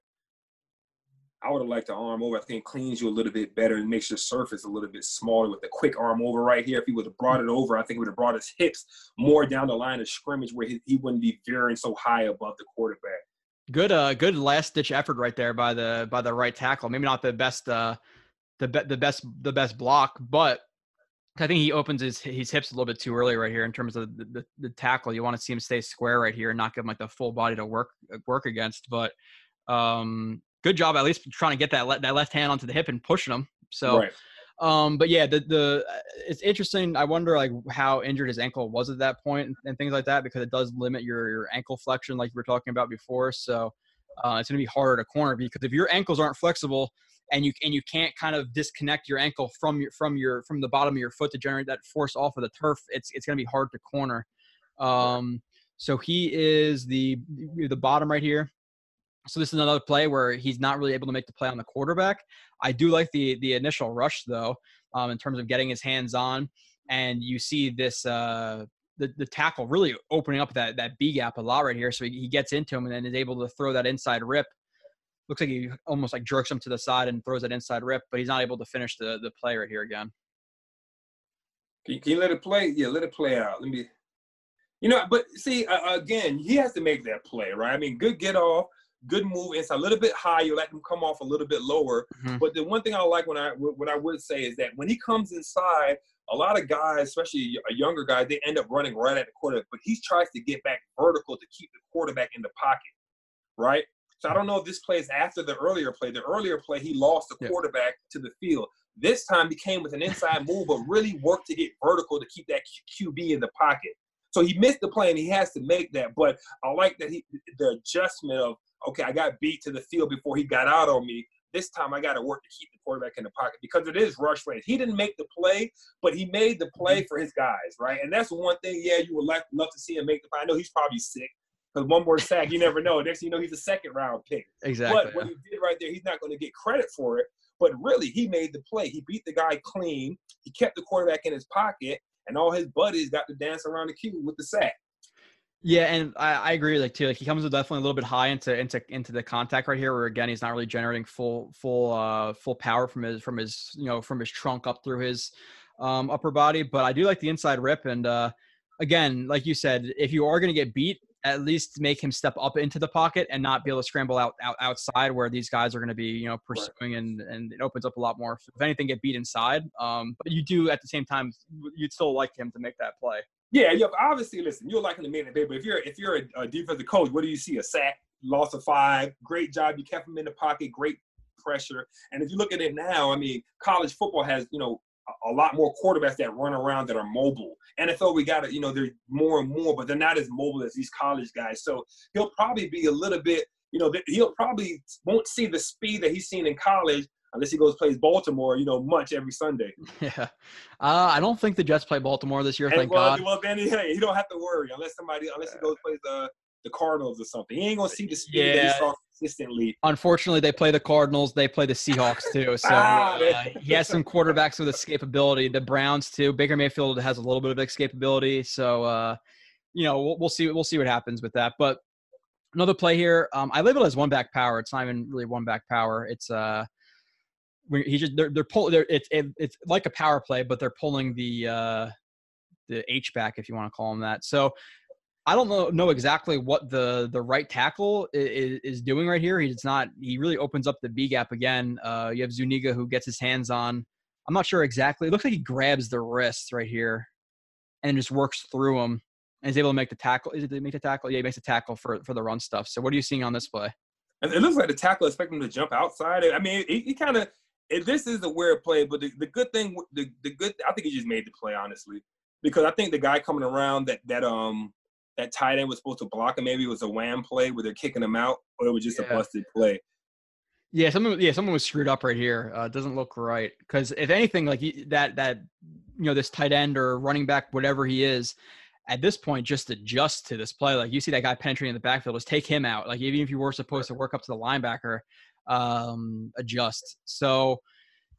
I would have liked to arm over. I think it cleans you a little bit better and makes your surface a little bit smaller with the quick arm over right here. If he would have brought it over, I think it would have brought his hips more down the line of scrimmage where he, he wouldn't be veering so high above the quarterback. Good, uh, good last ditch effort right there by the by the right tackle. Maybe not the best, uh, the be- the best the best block, but I think he opens his his hips a little bit too early right here in terms of the, the, the tackle. You want to see him stay square right here and not give him like the full body to work work against. But um, good job at least trying to get that le- that left hand onto the hip and pushing him. So. right. Um, but yeah, the the it's interesting. I wonder like how injured his ankle was at that point and, and things like that because it does limit your your ankle flexion like we were talking about before. So uh, it's gonna be harder to corner because if your ankles aren't flexible and you and you can't kind of disconnect your ankle from your from your from the bottom of your foot to generate that force off of the turf, it's it's going to be hard to corner. Um, so he is the the bottom right here. So this is another play where he's not really able to make the play on the quarterback. I do like the the initial rush though, um, in terms of getting his hands on, and you see this uh, the the tackle really opening up that that B gap a lot right here. So he, he gets into him and then is able to throw that inside rip. Looks like he almost like jerks him to the side and throws that inside rip, but he's not able to finish the the play right here again. Can you, can you let it play? Yeah, let it play out. Let me. You know, but see, uh, again, he has to make that play, right? I mean, good get off, good move. It's a little bit higher, let him come off a little bit lower. Mhm. But the one thing I like when I what I would say is that when he comes inside, a lot of guys, especially a younger guy, they end up running right at the quarterback. But he tries to get back vertical to keep the quarterback in the pocket, right? So I don't know if this play is after the earlier play. The earlier play, he lost the Yeah. quarterback to the field. This time he came with an inside move, but really worked to get vertical to keep that QB in the pocket. So he missed the play and he has to make that. But I like that he the adjustment of okay, I got beat to the field before he got out on me. This time I got to work to keep the quarterback in the pocket because it is rush range. He didn't make the play, but he made the play mm-hmm. for his guys, right? And that's one thing. Yeah, you would like love to see him make the play. I know he's probably sick because one more sack, you never know. Next thing you know, he's a second round pick. Exactly. But what he did right there, he's not going to get credit for it. But really, he made the play. He beat the guy clean. He kept the quarterback in his pocket, and all his buddies got to dance around the cube with the sack. Yeah, and I, I agree. Like too, like he comes definitely a little bit high into into into the contact right here, where again he's not really generating full full uh full power from his from his you know from his trunk up through his um upper body. But I do like the inside rip, and uh again, like you said, if you are going to get beat, at least make him step up into the pocket and not be able to scramble out, out outside where these guys are going to be you know pursuing and and it opens up a lot more. If anything, get beat inside. Um, but you do at the same time, you'd still like him to make that play. Yeah, yeah. Obviously, listen, you're liking the the day, but if you're if you're a, a defensive coach, what do you see? A sack, loss of five, great job. You kept him in the pocket, great pressure. And if you look at it now, I mean, college football has you know a, lot more quarterbacks that run around that are mobile. NFL, we got to you know they're more and more, but they're not as mobile as these college guys. So he'll probably be a little bit. You know, he'll probably won't see the speed that he's seen in college unless he goes plays Baltimore, you know, much every Sunday. Yeah, uh, I don't think the Jets play Baltimore this year. And Thank well, God. well, then hey, you don't have to worry unless somebody unless he goes plays the the Cardinals or something. He ain't gonna see the speed that he saw consistently. Unfortunately, they play the Cardinals. They play the Seahawks too. So Ah, uh, he has some quarterbacks with escapability. The Browns too. Baker Mayfield has a little bit of escapability. So uh, you know, we'll, we'll see. We'll see what happens with that. But another play here. Um, I label it as one back power. It's not even really one back power. It's uh, he just they're they're pulling. They're, it's it, it's like a power play, but they're pulling the uh, the H back if you want to call him that. So I don't know know exactly what the the right tackle is, is doing right here. He's not. He really opens up the B gap again. Uh, you have Zuniga who gets his hands on. I'm not sure exactly. It looks like he grabs the wrist right here, and just works through him, and is able to make the tackle. Is it make the tackle? Yeah, he makes the tackle for for the run stuff. So what are you seeing on this play? It looks like the tackle expecting him to jump outside. I mean, he, he kind of. This is a weird play, but the, the good thing, the, the good, I think he just made the play honestly, because I think the guy coming around that that um that tight end was supposed to block him. Maybe it was a wham play where they're kicking him out, or it was just Yeah. a busted play. Yeah, someone yeah someone was screwed up right here. Uh, doesn't look right because if anything, like he- that that you know this tight end or running back, whatever he is, at this point just adjust to this play. Like you see that guy penetrating in the backfield, just take him out. Like even if you were supposed to work up to the linebacker, um, adjust. So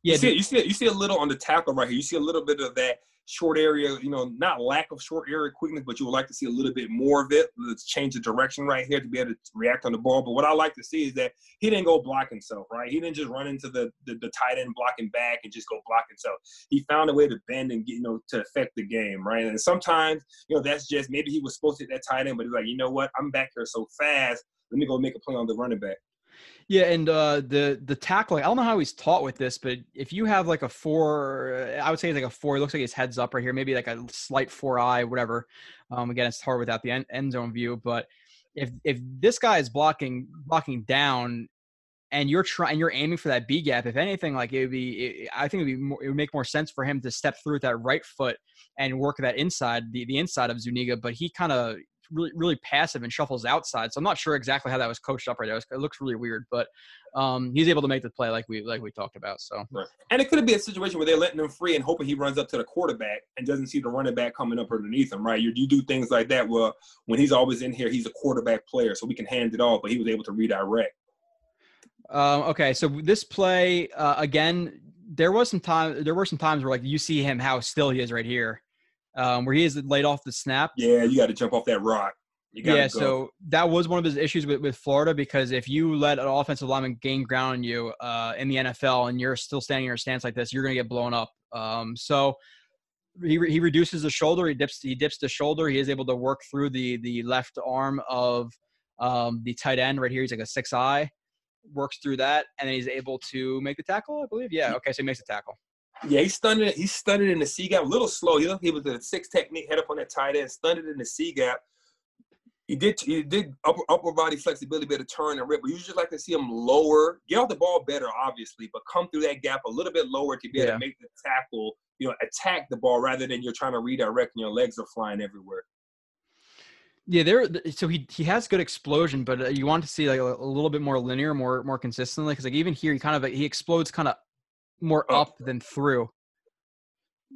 yeah, you see, you see, you see a little on the tackle right here. You see a little bit of that short area. You know, not lack of short area quickness, but you would like to see a little bit more of it. Let's change the direction right here to be able to react on the ball. But what I like to see is that he didn't go block himself, right? He didn't just run into the the, the tight end blocking back and just go block himself. He found a way to bend and get, you know to affect the game, right? And sometimes you know that's just maybe he was supposed to hit that tight end, but he's like, you know what? I'm back here so fast. Let me go make a play on the running back. Yeah, and uh, the the tackling. I don't know how he's taught with this, but if you have like a four, I would say like a four. It looks like his head's up right here, maybe like a slight four eye, whatever. Um, again, it's hard without the end, end zone view, but if if this guy is blocking blocking down, and you're trying, you're aiming for that B gap. If anything, like it would be, it, I think it would be more, it would make more sense for him to step through with that right foot and work that inside, the the inside of Zuniga. But he kind of really really passive and shuffles outside. So I'm not sure exactly how that was coached up right there. It looks really weird, but um, he's able to make the play like we like we talked about. So right. and it could be a situation where they're letting him free and hoping he runs up to the quarterback and doesn't see the running back coming up underneath him. Right? You, you do things like that. Well, when he's always in here, he's a quarterback player, so we can hand it off, but he was able to redirect. Um, okay, so this play uh, again, there was some time. There were some times where like you see him how still he is right here, um, where he is laid off the snap. Yeah, you got to jump off that rock. yeah, go. so that was one of his issues with, with Florida because if you let an offensive lineman gain ground on you uh, in the NFL and you're still standing in your stance like this, you're going to get blown up. Um, so he, he reduces the shoulder, he dips he dips the shoulder, he is able to work through the the left arm of um, the tight end right here. He's like a six eye works through that, and then he's able to make the tackle. I believe. Yeah. Okay. So he makes the tackle. Yeah, he stunned it. He stunned it in the C gap. A little slow. He looked. He was a six technique, head up on that tight end, stunned it in the C gap. He did. He did upper upper body flexibility, bit of turn and rip. But you just like to see him lower, get off the ball better, obviously, but come through that gap a little bit lower to be able yeah. to make the tackle. You know, attack the ball rather than you're trying to redirect and your legs are flying everywhere. Yeah, there. So he he has good explosion, but uh, you want to see like a, a little bit more linear, more more consistently. Because like even here, he kind of he explodes kind of more oh. up than through.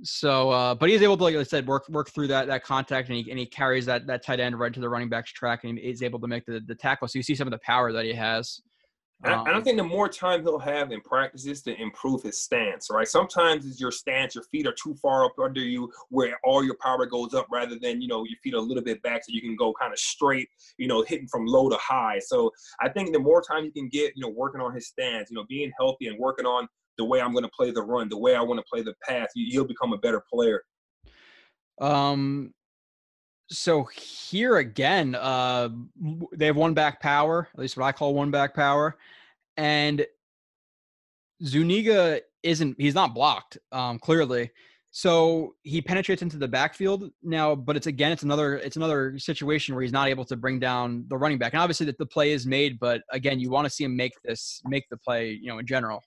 So, uh, but he's able to, like I said, work work through that that contact, and he and he carries that that tight end right to the running back's track, and he's able to make the the tackle. So you see some of the power that he has. And, um, I, don't think the more time he'll have in practices to improve his stance, right? Sometimes it's your stance, your feet are too far up under you where all your power goes up rather than, you know, your feet are a little bit back so you can go kind of straight, you know, hitting from low to high. So I think the more time he can get, you know, working on his stance, you know, being healthy and working on the way I'm going to play the run, the way I want to play the pass, You'll become a better player. Um, so here again, uh, they have one back power, at least what I call one back power, and Zuniga isn't. He's not blocked, um, clearly. So he penetrates into the backfield now, but it's again, it's another, it's another situation where he's not able to bring down the running back. And obviously, that the play is made, but again, you want to see him make this, make the play, you know, in general.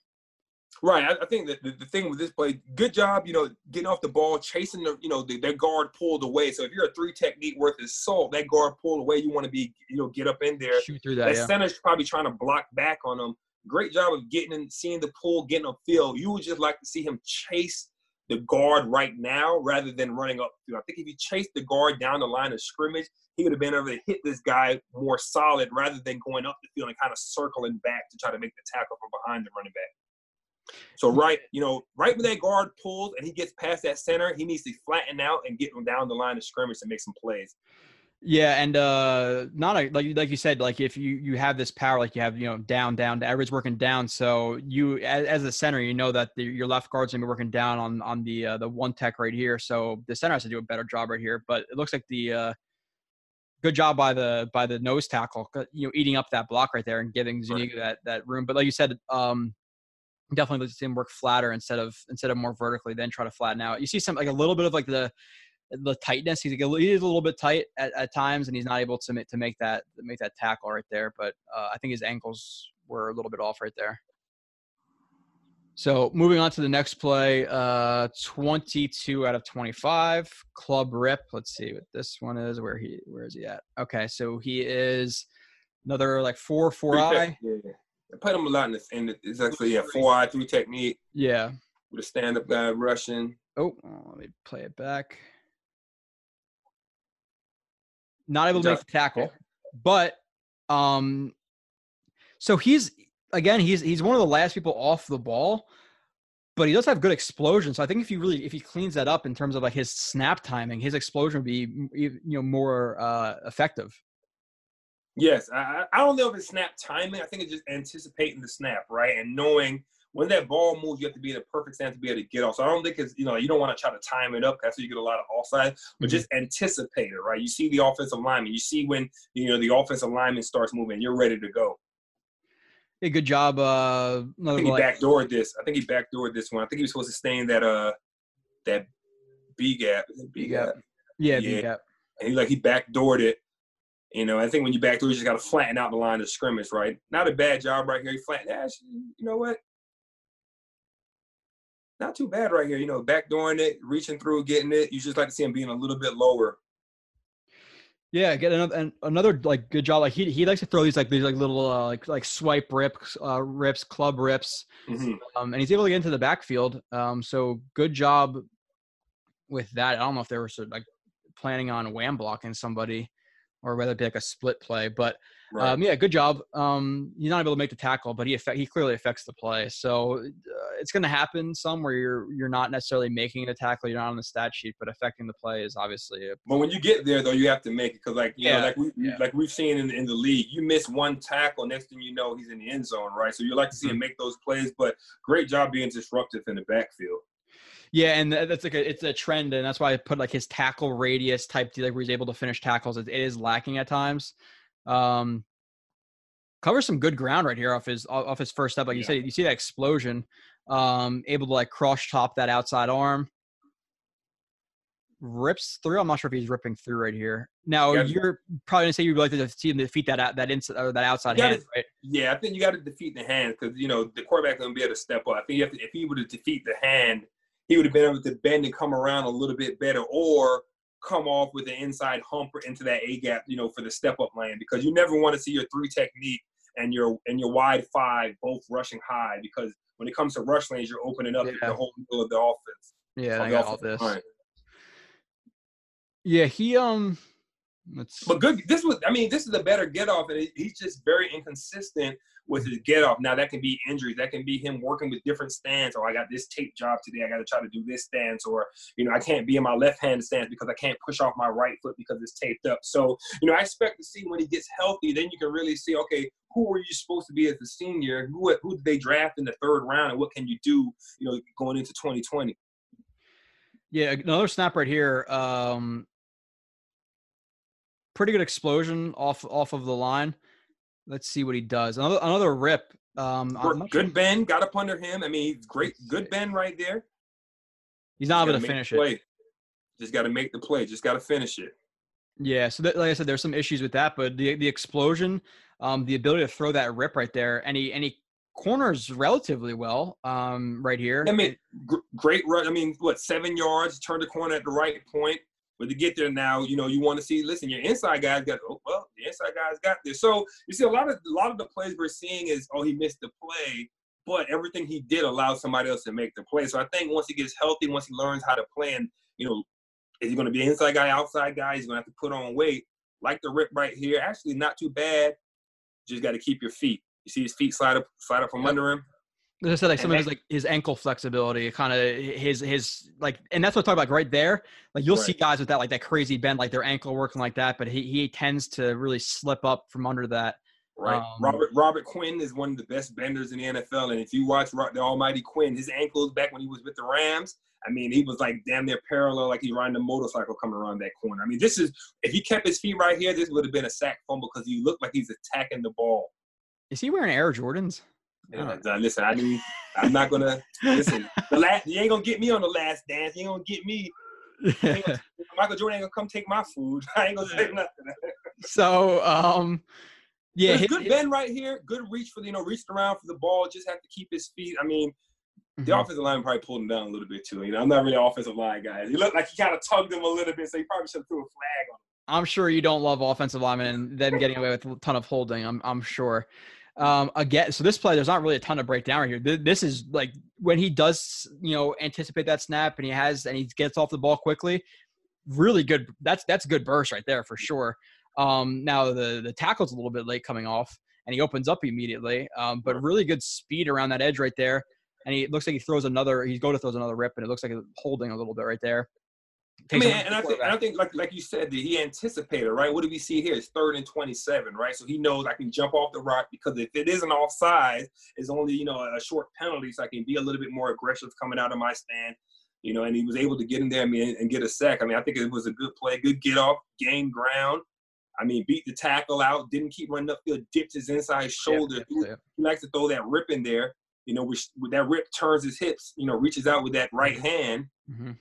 Right. I, I think that the, the, thing with this play, good job, you know, getting off the ball, chasing the, you know, the, their guard pulled away. So if you're a three technique worth of salt, that guard pulled away, you want to be, you know, get up in there. Shoot through that. That yeah. center's probably trying to block back on them. Great job of getting and seeing the pull, getting upfield. You would just like to see him chase the guard right now rather than running up. I think if he chased the guard down the line of scrimmage, he would have been able to hit this guy more solid rather than going up the field and kind of circling back to try to make the tackle from behind the running back. So right, you know, right when that guard pulls and he gets past that center, he needs to flatten out and get him down the line of scrimmage to make some plays. Yeah, and uh not a, like like you said, like if you you have this power, like you have you know down down, everybody's working down. So you as, as a center, you know that the, your left guard's gonna be working down on on the uh, the one tech right here. So the center has to do a better job right here. But it looks like the uh good job by the by the nose tackle, you know, eating up that block right there and giving Zuniga right. that that room. But like you said, um definitely lets him work flatter instead of instead of more vertically, then try to flatten out. You see some like a little bit of like the the tightness. He's like, he is a little bit tight at, at times, and he's not able to make, to make that make that tackle right there. But uh, I think his ankles were a little bit off right there. So moving on to the next play, uh, 22 out of 25, club rip. Let's see what this one is. Where he where is he at? Okay, so he is another like four four eye. Yeah, yeah. I played him a lot in the, in the it's actually yeah four eye three technique. Yeah. With a stand up guy rushing. Oh, let me play it back not able to make the tackle, but um, so he's again he's he's one of the last people off the ball, but he does have good explosion. So I think if he really if he cleans that up in terms of like his snap timing, his explosion would be you know more uh, effective. Yes, I, I don't know if it's snap timing. I think it's just anticipating the snap, right, and knowing when that ball moves, you have to be in the perfect stance to be able to get off. So I don't think it's, you know, you don't want to try to time it up. That's where you get a lot of offside, but mm-hmm. just anticipate it, right? You see the offensive lineman. You see when, you know, the offensive lineman starts moving, you're ready to go. Hey, good job. Uh, I think he backdoored this. I think he backdoored this one. I think he was supposed to stay in that, uh, that B gap. B gap. Yeah, yeah. B gap. And he like, he backdoored it. You know, I think when you backdoor, you just got to flatten out the line of scrimmage, right? Not a bad job right here. You flatten, Actually, you know what? not too bad right here. You know, backdooring it, reaching through, getting it. You just like to see him being a little bit lower. Yeah, get another and another like good job. Like he he likes to throw these like these like little uh, like like swipe rips, uh, rips, club rips, Mhm. um, and he's able to get into the backfield. Um, so good job with that. I don't know if they were sort of, like planning on wham blocking somebody, or whether it be like a split play, but Right. um, yeah, good job. Um, he's not able to make the tackle, but he affect, he clearly affects the play. So uh, it's going to happen some where you're you're not necessarily making the tackle, you're not on the stat sheet, but affecting the play is obviously a But when you get there, though, you have to make it because, like you Yeah, know, like we yeah. like we've seen in, in the league, you miss one tackle, next thing you know, he's in the end zone, right? So you like to see him Mm-hmm. make those plays, but great job being disruptive in the backfield. Yeah, and that's like a, it's a trend, and that's why I put like his tackle radius type deal, like where he's able to finish tackles. It, it is lacking at times. Um, covers some good ground right here off his off his first step. Like you Yeah. said, you see that explosion. Um, able to like cross top that outside arm. Rips through. I'm not sure if he's ripping through right here. Now Yeah. you're probably gonna say you'd like to see him defeat that that inside or that outside Yeah, hand, right? Yeah, I think you got to defeat the hand because you know the quarterback going to be able to step up. I think you have to, if he were to defeat the hand, he would have been able to bend and come around a little bit better, or come off with an inside humper into that A gap, you know, for the step up lane because you never want to see your three technique and your and your wide five both rushing high because when it comes to rush lanes, you're opening up Yeah. the whole middle of the offense. Yeah, I got all this. line. Yeah, he um. Let's. But good. This was. I mean, this is a better get off, and he's just very inconsistent with his get off. Now that can be injuries. That can be him working with different stands. Or I got this tape job today. I got to try to do this stance. Or you know, I can't be in my left hand stance because I can't push off my right foot because it's taped up. So you know, I expect to see when he gets healthy. Then you can really see. Okay, who were you supposed to be as a senior? Who who did they draft in the third round? And what can you do? You know, going into 2020. Yeah, another snap right here. Um, pretty good explosion off off of the line. Let's see what he does. Another another rip. Um, I'm sure- Good Ben got up under him. I mean, great, good Ben right there. he's not able Gotta finish it. Just got to make the play. Just got to finish it. Yeah, so that, like I said, there's some issues with that, but the the explosion, um, the ability to throw that rip right there, and he and he corners relatively well. Um, right here. I mean, gr- great run. I mean, what seven yards? Turn the corner at the right point. But to get there now, you know, you want to see. Listen, your inside guys got. Oh, well, the inside guys got there. So you see, a lot of a lot of the plays we're seeing is, oh, he missed the play, but everything he did allowed somebody else to make the play. So I think once he gets healthy, once he learns how to plan, you know, is he going to be an inside guy, outside guy? He's going to have to put on weight. Like the rip right here, actually not too bad. Just got to keep your feet. You see his feet slide up, slide up from Yep. under him. As I said, like And some of his like his ankle flexibility, kind of his his like, and that's what I talk about right there. Like you'll see guys with that like that crazy bend, like their ankle working like that, but he he tends to really slip up from under that. Right. Um, Robert Robert Quinn is one of the best benders in the NFL, and if you watch the Almighty Quinn, his ankles back when he was with the Rams, I mean, he was like damn near parallel, like he's riding a motorcycle coming around that corner. I mean, this is if he kept his feet right here, this would have been a sack fumble because he looked like he's attacking the ball. Is he wearing Air Jordans? Listen, I mean, I'm not gonna listen. The last, you ain't gonna get me on the last dance. You ain't gonna get me. gonna- Michael Jordan ain't gonna come take my food. I ain't gonna say nothing. so um, yeah, good bend right here. Good reach for the, you know, reached around for the ball. Just have to keep his feet. I mean, the Mhm. offensive line probably pulled him down a little bit too. You know, I'm not really an offensive line guy. He looked like he kind of tugged him a little bit, so he probably should have threw a flag on him. I'm sure you don't love offensive linemen and them getting away with a ton of holding. I'm I'm sure. Um, again, so this play, there's not really a ton of breakdown right here. This is like when he does, you know, anticipate that snap and he has and he gets off the ball quickly. Really good. That's that's good burst right there for sure. Um, now the the tackle's a little bit late coming off and he opens up immediately. Um, but really good speed around that edge right there. And he looks like he throws another. He's going to throws another rip, and it looks like it's holding a little bit right there. I mean, and I think, I think, like like you said, that he anticipated, right? What do we see here? It's third and twenty-seven, right? So he knows I can jump off the rock because if it isn't offside, it's only you know a short penalty, so I can be a little bit more aggressive coming out of my stand, you know. And he was able to get in there, I mean, and get a sack. I mean, I think it was a good play, good get off, gain ground. I mean, beat the tackle out, didn't keep running upfield, dipped his inside shoulder. Yeah, He- yeah. he likes to throw that rip in there, you know, which with that rip turns his hips, you know, reaches out with that right hand. Mhm.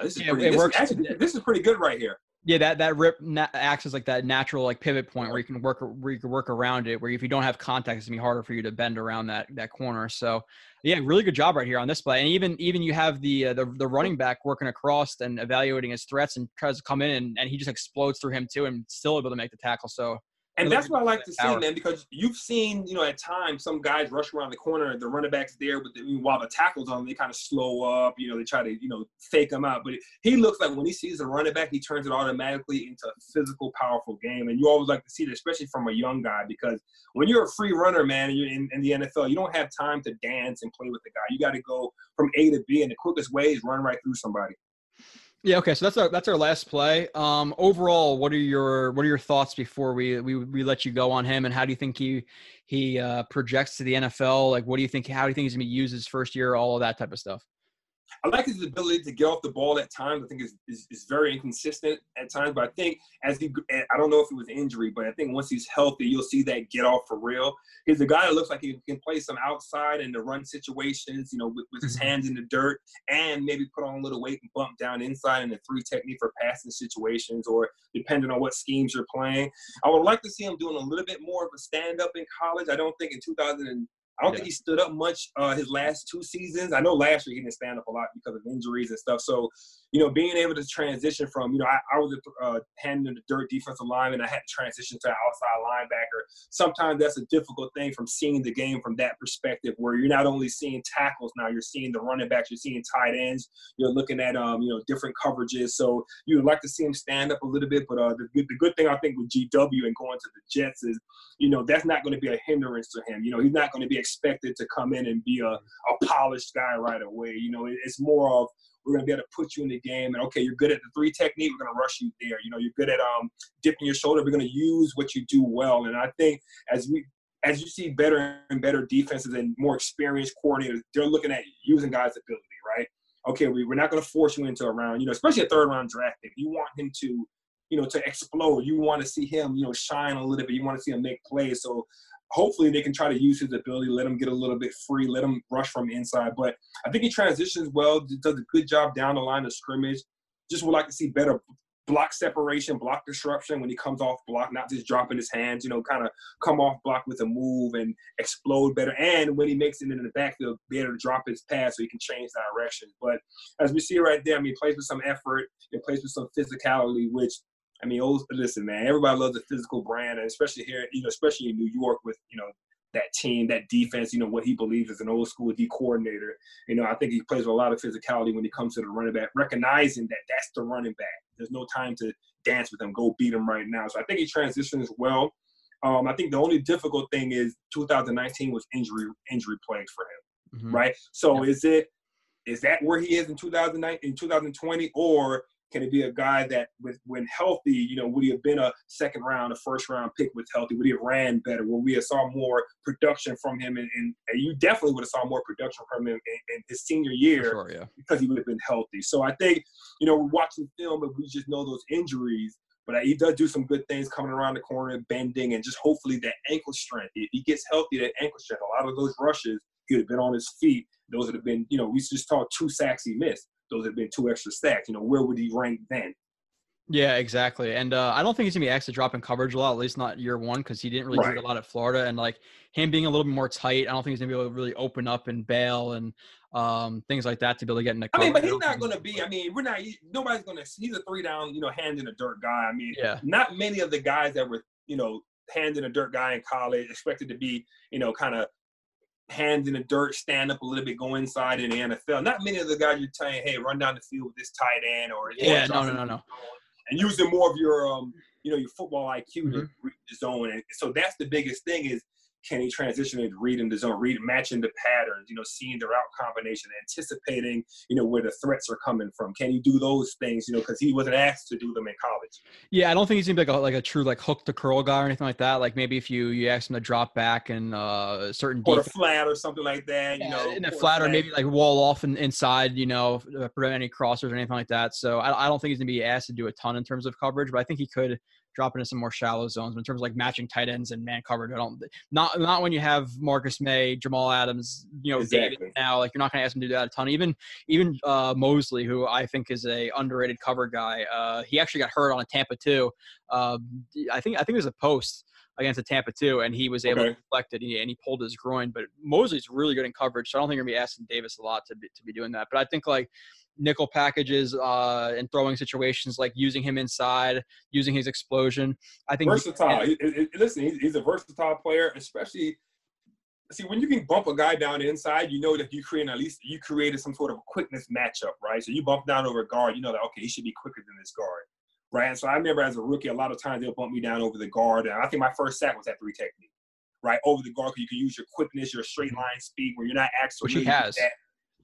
This is Yeah, pretty. it This, works. Actually, this is pretty good right here. Yeah, that that rip na- acts as like that natural like pivot point where you can work where you can work around it. Where if you don't have contact, it's gonna be harder for you to bend around that that corner. So, yeah, really good job right here on this play. And even even you have the uh, the, the running back working across and evaluating his threats and tries to come in and, and he just explodes through him too and still able to make the tackle. So And that's what I like to see, man, because you've seen, you know, at times some guys rush around the corner, the running back's there, but the, while the tackle's on, they kind of slow up, you know, they try to, you know, fake him out. But he looks like when he sees a running back, he turns it automatically into a physical, powerful game. And you always like to see that, especially from a young guy, because when you're a free runner, man, and you're in, in the NFL, you don't have time to dance and play with the guy. You got to go from A to B, and the quickest way is run right through somebody. Yeah. Okay. So that's our that's our last play. Um, overall, what are your what are your thoughts before we we, we let you go on him, and how do you think he he uh, projects to the NFL? Like, what do you think? How do you think he's gonna be used his first year? All of that type of stuff. I like his ability to get off the ball at times. I think is is, is very inconsistent at times. But I think as he, I don't know if it was injury, but I think once he's healthy, you'll see that get off for real. He's a guy that looks like he can play some outside in the run situations, you know, with, with his mm-hmm. hands in the dirt, and maybe put on a little weight and bump down inside in the three technique for passing situations, or depending on what schemes you're playing. I would like to see him doing a little bit more of a stand up in college. I don't think in 2000. I don't Yeah. think he stood up much uh, his last two seasons. I know last year he didn't stand up a lot because of injuries and stuff. So, you know, being able to transition from, you know, I, I was a uh, hand in the dirt defensive lineman. I had to transition to outside linebacker. Sometimes that's a difficult thing from seeing the game from that perspective, where you're not only seeing tackles now, you're seeing the running backs, you're seeing tight ends, you're looking at, um, you know, different coverages. So you would like to see him stand up a little bit. But uh, the, good, the good thing I think with GW and going to the Jets is you know, that's not going to be a hindrance to him. You know, he's not going to be expected to come in and be a, a polished guy right away. You know, it, it's more of we're going to be able to put you in the game and okay, you're good at the three technique, we're going to rush you there. You know, you're good at um dipping your shoulder, we're going to use what you do well. And I think as we as you see better and better defenses and more experienced coordinators, they're looking at using guys' ability, right? Okay, we, we're not going to force you into a round, you know, especially a third round draft pick. You want him to you know, to explode. You want to see him, you know, shine a little bit. You want to see him make plays. So hopefully they can try to use his ability, let him get a little bit free, let him rush from inside. But I think he transitions well, does a good job down the line of scrimmage. Just would like to see better block separation, block disruption when he comes off block, not just dropping his hands, you know, kind of come off block with a move and explode better. And when he makes it into the backfield, be able to drop his pass so he can change direction. But as we see right there, I mean, plays with some effort, he plays with some physicality, which I mean, old, listen, man, everybody loves a physical brand, and especially here, you know, especially in New York with, you know, that team, that defense, you know, what he believes is an old school D coordinator. You know, I think he plays with a lot of physicality when it comes to the running back, recognizing that that's the running back. There's no time to dance with him, go beat him right now. So I think he transitions well. Um, I think the only difficult thing is 2019 was injury injury plagues for him, Mhm. right? So is it is that where he is in 2009 in 2020 or can it be a guy that with when healthy you know would he have been a second round a first round pick with healthy would he have ran better would we have saw more production from him and, and, and you definitely would have saw more production from him in, in his senior year sure. Yeah. because he would have been healthy so i think you know we're watching film and we just know those injuries but he does do some good things coming around the corner bending and just hopefully that ankle strength if he gets healthy that ankle strength a lot of those rushes he would have been on his feet those would have been, you know, we just talked two sacks he missed. Those have been two extra stacks. You know, where would he rank then? Yeah, exactly. And uh, I don't think he's gonna be asked to drop in coverage a lot, at least not year one, because he didn't really do it a lot at Florida. And like him being a little bit more tight, I don't think he's gonna be able to really open up and bail and um, things like that to be able to get in the. I mean, but he's going to be. I mean, we're not. Nobody's going to. He's a three down, you know, hand in the dirt guy. I mean, Yeah. not many of the guys that were, you know, hand in the dirt guy in college expected to be, you know, kind of hands in the dirt, stand up a little bit, go inside in the NFL. Not many of the guys you're telling, hey, run down the field with this tight end or Yeah, no, no, no, no. and using more of your, um, you know, your football IQ to Mhm. read the zone. And so that's the biggest thing is can he transition into reading the zone, read matching the patterns, you know, seeing the route combination, anticipating, you know, where the threats are coming from. Can he do those things, you know, because he wasn't asked to do them in college. Yeah, I don't think he's gonna be like a, like a true like hook to curl guy or anything like that. Like maybe if you you ask him to drop back and uh certain Or defense, flat or something like that, you know. in or flat or maybe like wall off and inside, you know, prevent any crossers or anything like that. So I, I don't think he's gonna be asked to do a ton in terms of coverage, but I think he could drop into some more shallow zones. But in terms of like matching tight ends and man coverage, I don't not not when you have Marcus Maye, Jamal Adams, you know, Exactly. David now. Like you're not going to ask him to do that a ton. Even even uh, Mosley, who I think is a underrated cover guy, uh, he actually got hurt on a Tampa 2. Uh, I think I think it was a post against the Tampa 2, and he was able Okay. to deflect it and he, and he pulled his groin. But Mosley's really good in coverage, so I don't think you're gonna be asking Davis a lot to be, to be doing that. But I think like nickel packages uh, and throwing situations, like using him inside, using his explosion. I think versatile. He- listen, he's, a versatile player, especially. See, when you can bump a guy down inside, you know that you create at least you created some sort of a quickness matchup, right? So you bump down over a guard, you know that okay, he should be quicker than this guard, right? And so I remember as a rookie, a lot of times they'll bump me down over the guard, and I think my first sack was that three technique, right? Over the guard because you can use your quickness, your straight line speed, where you're not actually Which he has. that,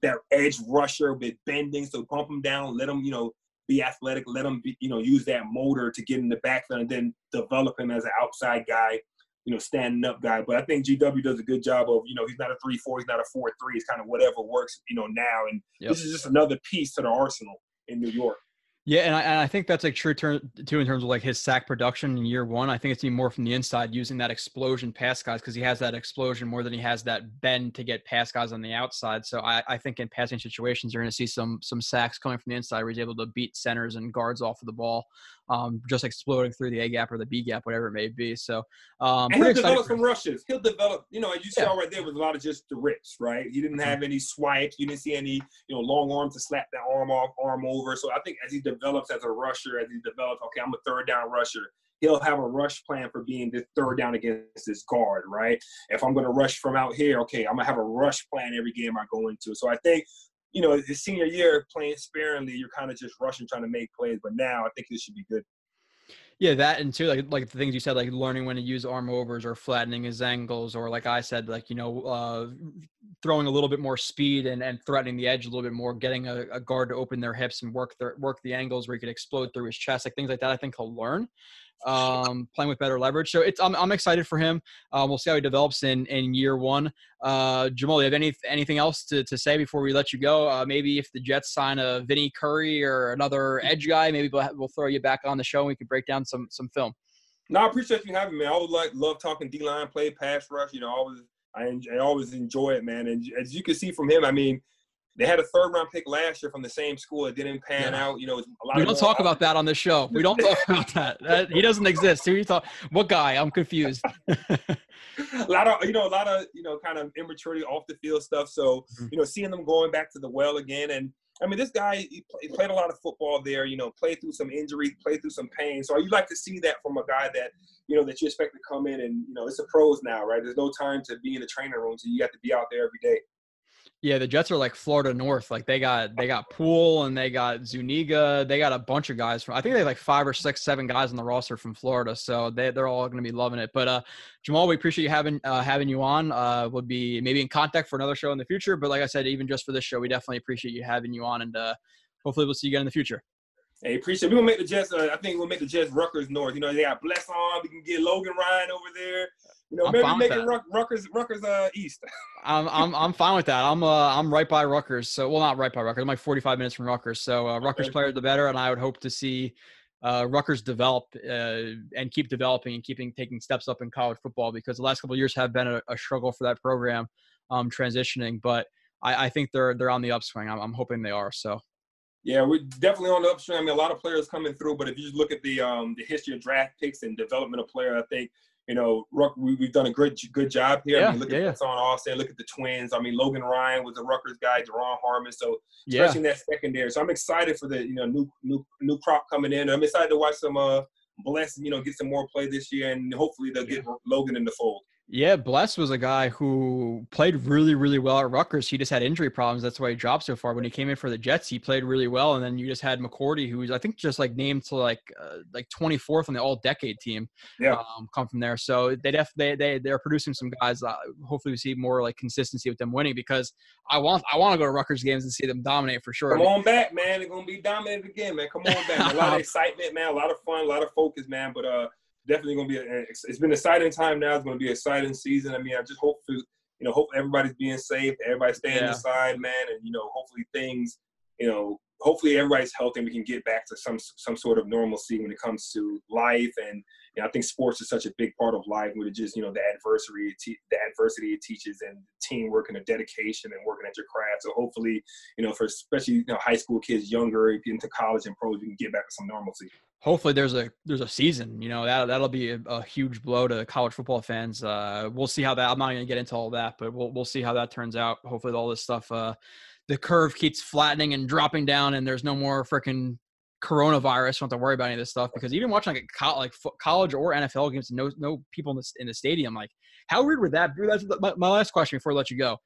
that edge rusher with bending. So pump him down, let him, you know, be athletic, let him, be, you know, use that motor to get in the backfield, and then develop him as an outside guy, you know, standing up guy. But I think GW does a good job of, you know, he's not a three four, he's not a four three. It's kind of whatever works, you know, now. And Yep. this is just another piece to the arsenal in New York. Yeah, and I, and I think that's like true too in terms of like his sack production in year one. I think it's even more from the inside using that explosion pass guys because he has that explosion more than he has that bend to get pass guys on the outside. So I, I think in passing situations you're going to see some some sacks coming from the inside where he's able to beat centers and guards off of the ball, um, just exploding through the A gap or the B gap, whatever it may be. So um, And he'll develop some rushes. He'll develop, you know, as you Yeah. saw right there was a lot of just the rips, right? He didn't have any swipes. You didn't see any, you know, long arms to slap that arm off, arm over. So I think as he develops as a rusher, as he develops, okay, I'm a third down rusher. He'll have a rush plan for being the third down against this guard, right? If I'm going to rush from out here, okay, I'm going to have a rush plan every game I go into. So I think, you know, his senior year playing sparingly, you're kind of just rushing, trying to make plays. But now I think this should be good. Yeah, that and too like like the things you said, like learning when to use arm overs or flattening his angles, or like I said, like you know, uh, throwing a little bit more speed and, and threatening the edge a little bit more, getting a, a guard to open their hips and work their work the angles where he could explode through his chest, like things like that. I think he'll learn. Um, playing with better leverage, so it's I'm, I'm excited for him. Um, we'll see how he develops in in year one. Uh, Jamal, you have any anything else to, to say before we let you go? Uh, maybe if the Jets sign a Vinny Curry or another edge guy, maybe we'll, we'll throw you back on the show and we can break down some some film. No, I appreciate you having me. I always like love talking D line play, pass rush. You know, always I, I always enjoy it, man. And as you can see from him, I mean, they had a third round pick last year from the same school. It didn't pan Yeah. out. You know, a lot. We don't talk about that on this show. We don't talk about that. that he doesn't exist. Who you talk? What guy? I'm confused. a lot of you know a lot of you know kind of immaturity off the field stuff. So Mhm. you know seeing them going back to the well again, and I mean this guy he, play, he played a lot of football there. You know, played through some injury, played through some pain. So you like to see that from a guy that you know that you expect to come in and you know it's a pros now, right? There's no time to be in the training room, so you have to be out there every day. Yeah, the Jets are like Florida North. Like they got they got Poole and they got Zuniga. They got a bunch of guys from. I think they have like five or six, seven guys on the roster from Florida. So they they're all going to be loving it. But uh, Jamal, we appreciate you having uh, having you on. Uh, we'll be maybe in contact for another show in the future. But like I said, even just for this show, we definitely appreciate you having you on, and uh, hopefully we'll see you again in the future. Hey, appreciate. We're gonna make the Jets. Uh, I think we'll make the Jets Rutgers North. You know, they got Bless on. We can get Logan Ryan over there. You know, I'm maybe fine with make it that. Ruck, uh, East. I'm I'm I'm fine with that. I'm uh I'm right by Rutgers. So well, not right by Rutgers. I'm like 45 minutes from Rutgers. So uh, Rutgers Okay. player the better, and I would hope to see uh, Rutgers develop uh, and keep developing and keeping taking steps up in college football because the last couple of years have been a, a struggle for that program um, transitioning. But I, I think they're they're on the upswing. I'm, I'm hoping they are. So Yeah, we're definitely on the upswing. I mean, a lot of players coming through, but if you just look at the um, the history of draft picks and development of player, I think you know Ruck, we, we've done a good good job here. I Yeah, mean, look yeah, yeah. at on Austin, look at the twins. I mean, Logan Ryan was a Rutgers guy, Duron Harmon. So yeah, especially in that secondary. So I'm excited for the you know new new new crop coming in. I'm excited to watch some uh bless you know get some more play this year, and hopefully they'll get Logan in the fold. Yeah, Bless was a guy who played really, really well at Rutgers. He just had injury problems. That's why he dropped so far. When he came in for the Jets, he played really well. And then you just had McCourty, who was I think just like named to like uh, like 24th on the All Decade team. Yeah. um, come from there. So they def they they they're producing some guys. Uh, hopefully, we see more like consistency with them winning because I want I want to go to Rutgers games and see them dominate for sure. Come on back, man. They're gonna be dominated again, man. Come on back. A lot of excitement, man. A lot of fun, a lot of focus, man. But uh, definitely gonna be. A, it's been an exciting time now. It's gonna be an exciting season. I mean, I just hope for you know, hope everybody's being safe, everybody's staying Yeah. inside, man, and you know, hopefully things, you know, hopefully everybody's healthy and we can get back to some some sort of normalcy when it comes to life and you know, I think sports is such a big part of life with just you know the adversity the adversity it teaches and teamwork and the dedication and working at your craft. So hopefully, you know, for especially you know high school kids, younger into college and pros, you can get back to some normalcy. Hopefully, there's a there's a season. You know that that'll be a, a huge blow to college football fans. Uh, we'll see how that. I'm not going to get into all that, but we'll we'll see how that turns out. Hopefully, all this stuff. Uh, the curve keeps flattening and dropping down, and there's no more freaking coronavirus. Don't have to worry about any of this stuff because even watching like like college or NFL games, no no people in the in the stadium. Like, how weird would that be? That's my, my last question before I let you go.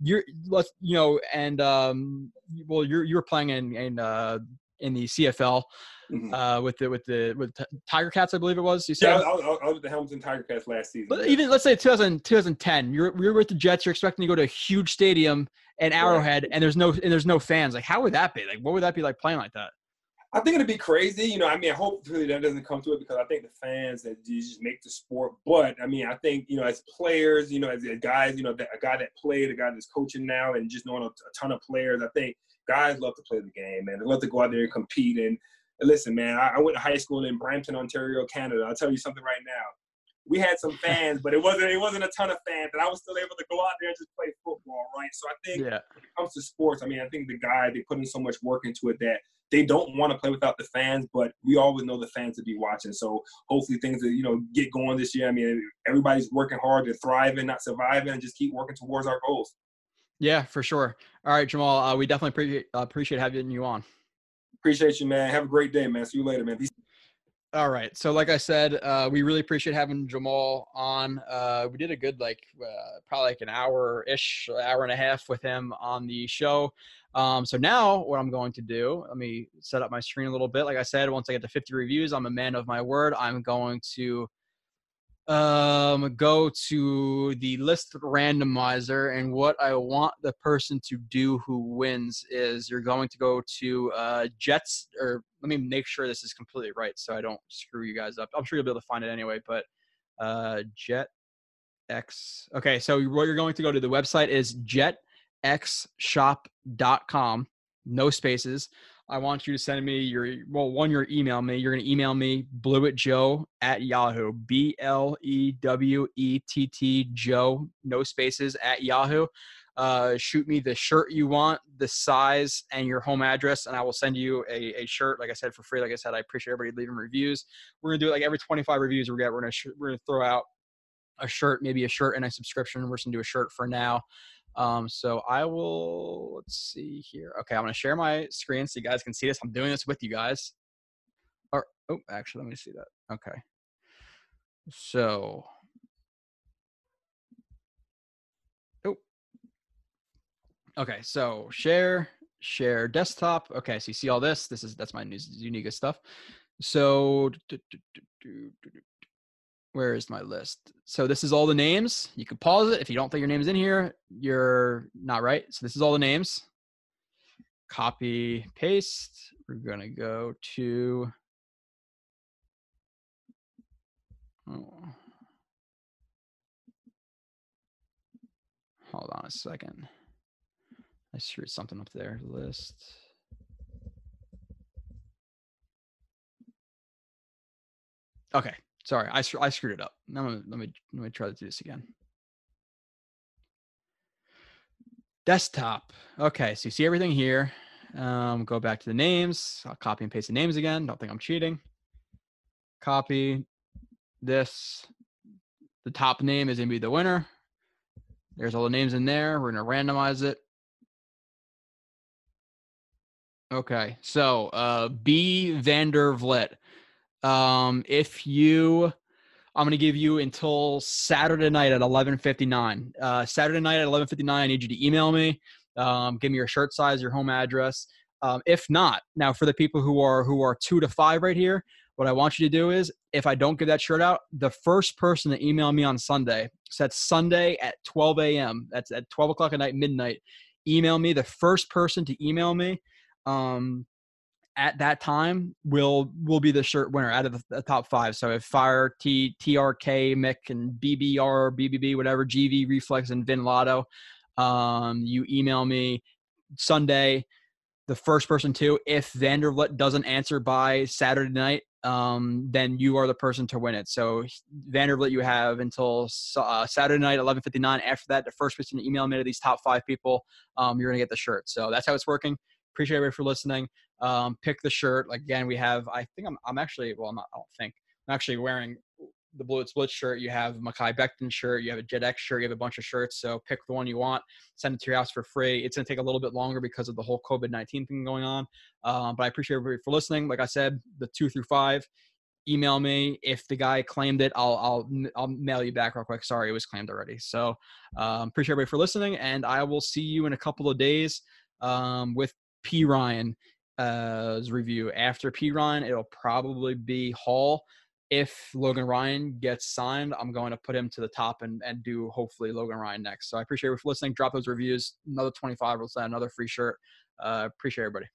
You're let's you know, and um, well, you're you're playing in in uh in the CFL. Mm-hmm. Uh, with the with the with Tiger Cats, I believe it was. You said? Yeah, I was, I was with the Hamilton Tiger Cats last season. But even let's say 2000, 2010, you're you're with the Jets. You're expecting to go to a huge stadium and Arrowhead, right. and there's no and there's no fans. Like, how would that be? Like, what would that be like playing like that? I think it'd be crazy. You know, I mean, hopefully that doesn't come to it because I think the fans that just make the sport. But I mean, I think you know, as players, you know, as, guys, you know, a guy that played, a guy that's coaching now, and just knowing a, ton of players, I think guys love to play the game, and They love to go out there and compete. And listen, man, I, I, went to high school in Brampton, Ontario, Canada. I'll tell you something right now. We had some fans, but it wasn't it wasn't a ton of fans, and I was still able to go out there and just play football, right? So I think yeah. when it comes to sports, I mean, I think the guy they put in so much work into it that they don't want to play without the fans, but we always know the fans to be watching. So hopefully things that you know get going this year. I mean, everybody's working hard to thrive and not surviving, and just keep working towards our goals. Yeah, for sure. All right, Jamal, uh, we definitely appreciate uh, appreciate having you on. Appreciate you, man. Have a great day, man. See you later, man. Peace. All right. So, like I said, uh, we really appreciate having Jamal on. Uh, we did a good, like, uh, probably like an hour ish, hour and a half with him on the show. Um, so now what I'm going to do, let me set up my screen a little bit. Like I said, once I get to 50 reviews, I'm a man of my word. I'm going to um, go to the list randomizer, and what I want the person to do who wins is you're going to go to uh, Jets, or let me make sure this is completely right so I don't screw you guys up. I'm sure you'll be able to find it anyway, but uh, Jet X. Okay, so what you're going to go to the website is Jet xshop.com, no spaces. I want you to send me your well, one, your email me. You're gonna email me Blewett Joe at Yahoo. B L E W E T T Joe, no spaces at Yahoo. Uh, shoot me the shirt you want, the size, and your home address, and I will send you a, a shirt. Like I said, for free. Like I said, I appreciate everybody leaving reviews. We're gonna do it like every 25 reviews we get. We're gonna sh- we're gonna throw out a shirt, maybe a shirt and a subscription. We're gonna do a shirt for now. Um, so I will, let's see here. Okay, I'm going to share my screen so you guys can see this. I'm doing this with you guys. Or, oh, actually, let me see that. Okay. So, oh, okay. So share, share desktop. Okay, so you see all this. This is that's my unique stuff. So, do, do, do, where is my list? So this is all the names. You can pause it if you don't think your name is in here. You're not right. So this is all the names. Copy, paste. We're gonna go to. Oh. Hold on a second. I screwed something up there. List. Okay, Sorry, I, I screwed it up. Now let me let me try to do this again. Desktop. Okay, so you see everything here. Um, go back to the names. I'll copy and paste the names again. Don't think I'm cheating. Copy this. The top name is gonna be the winner. There's all the names in there. We're gonna randomize it. Okay, so uh, B Vander Vliet. Um, if you, I'm going to give you until Saturday night at 11:59. Uh, Saturday night at 11:59, I need you to email me. Um, give me your shirt size, your home address. Um, if not, now for the people who are who are two to five right here, what I want you to do is, if I don't give that shirt out, the first person to email me on Sunday, so that's Sunday at 12 a.m. That's at 12 o'clock at night, midnight. Email me. The first person to email me um, at that time will will be the shirt winner out of the, the top five. So if Fire, T, TRK, Mick, and BBR, BBB, whatever, GV, Reflex, and Vin Lotto, um, you email me Sunday. the first person to. If Vanderbilt doesn't answer by Saturday night, um, then you are the person to win it. So Vanderbilt, you have until uh, Saturday night, 11:59. After that, the first person to email me to these top five people, um, you're gonna get the shirt. So that's how it's working. Appreciate everybody for listening. Um, pick the shirt. Again, we have. I think I'm. I'm actually. Well, I'm not, I don't think. I'm actually wearing the Blue Split shirt, you have Mekhi Becton shirt, you have a Jet shirt, you have a bunch of shirts. So pick the one you want, send it to your house for free. It's going to take a little bit longer because of the whole COVID 19 thing going on. Um, but I appreciate everybody for listening. Like I said, the two through five, email me. If the guy claimed it, I'll, I'll, I'll mail you back real quick. Sorry, it was claimed already. So um, appreciate everybody for listening. And I will see you in a couple of days um, with P. Ryan. Uh, review after P Ryan, it'll probably be Hall if Logan Ryan gets signed, I'm going to put him to the top and, and do hopefully Logan Ryan next. So I appreciate you for listening. Drop those reviews. Another 25 will send another free shirt. Uh, appreciate everybody.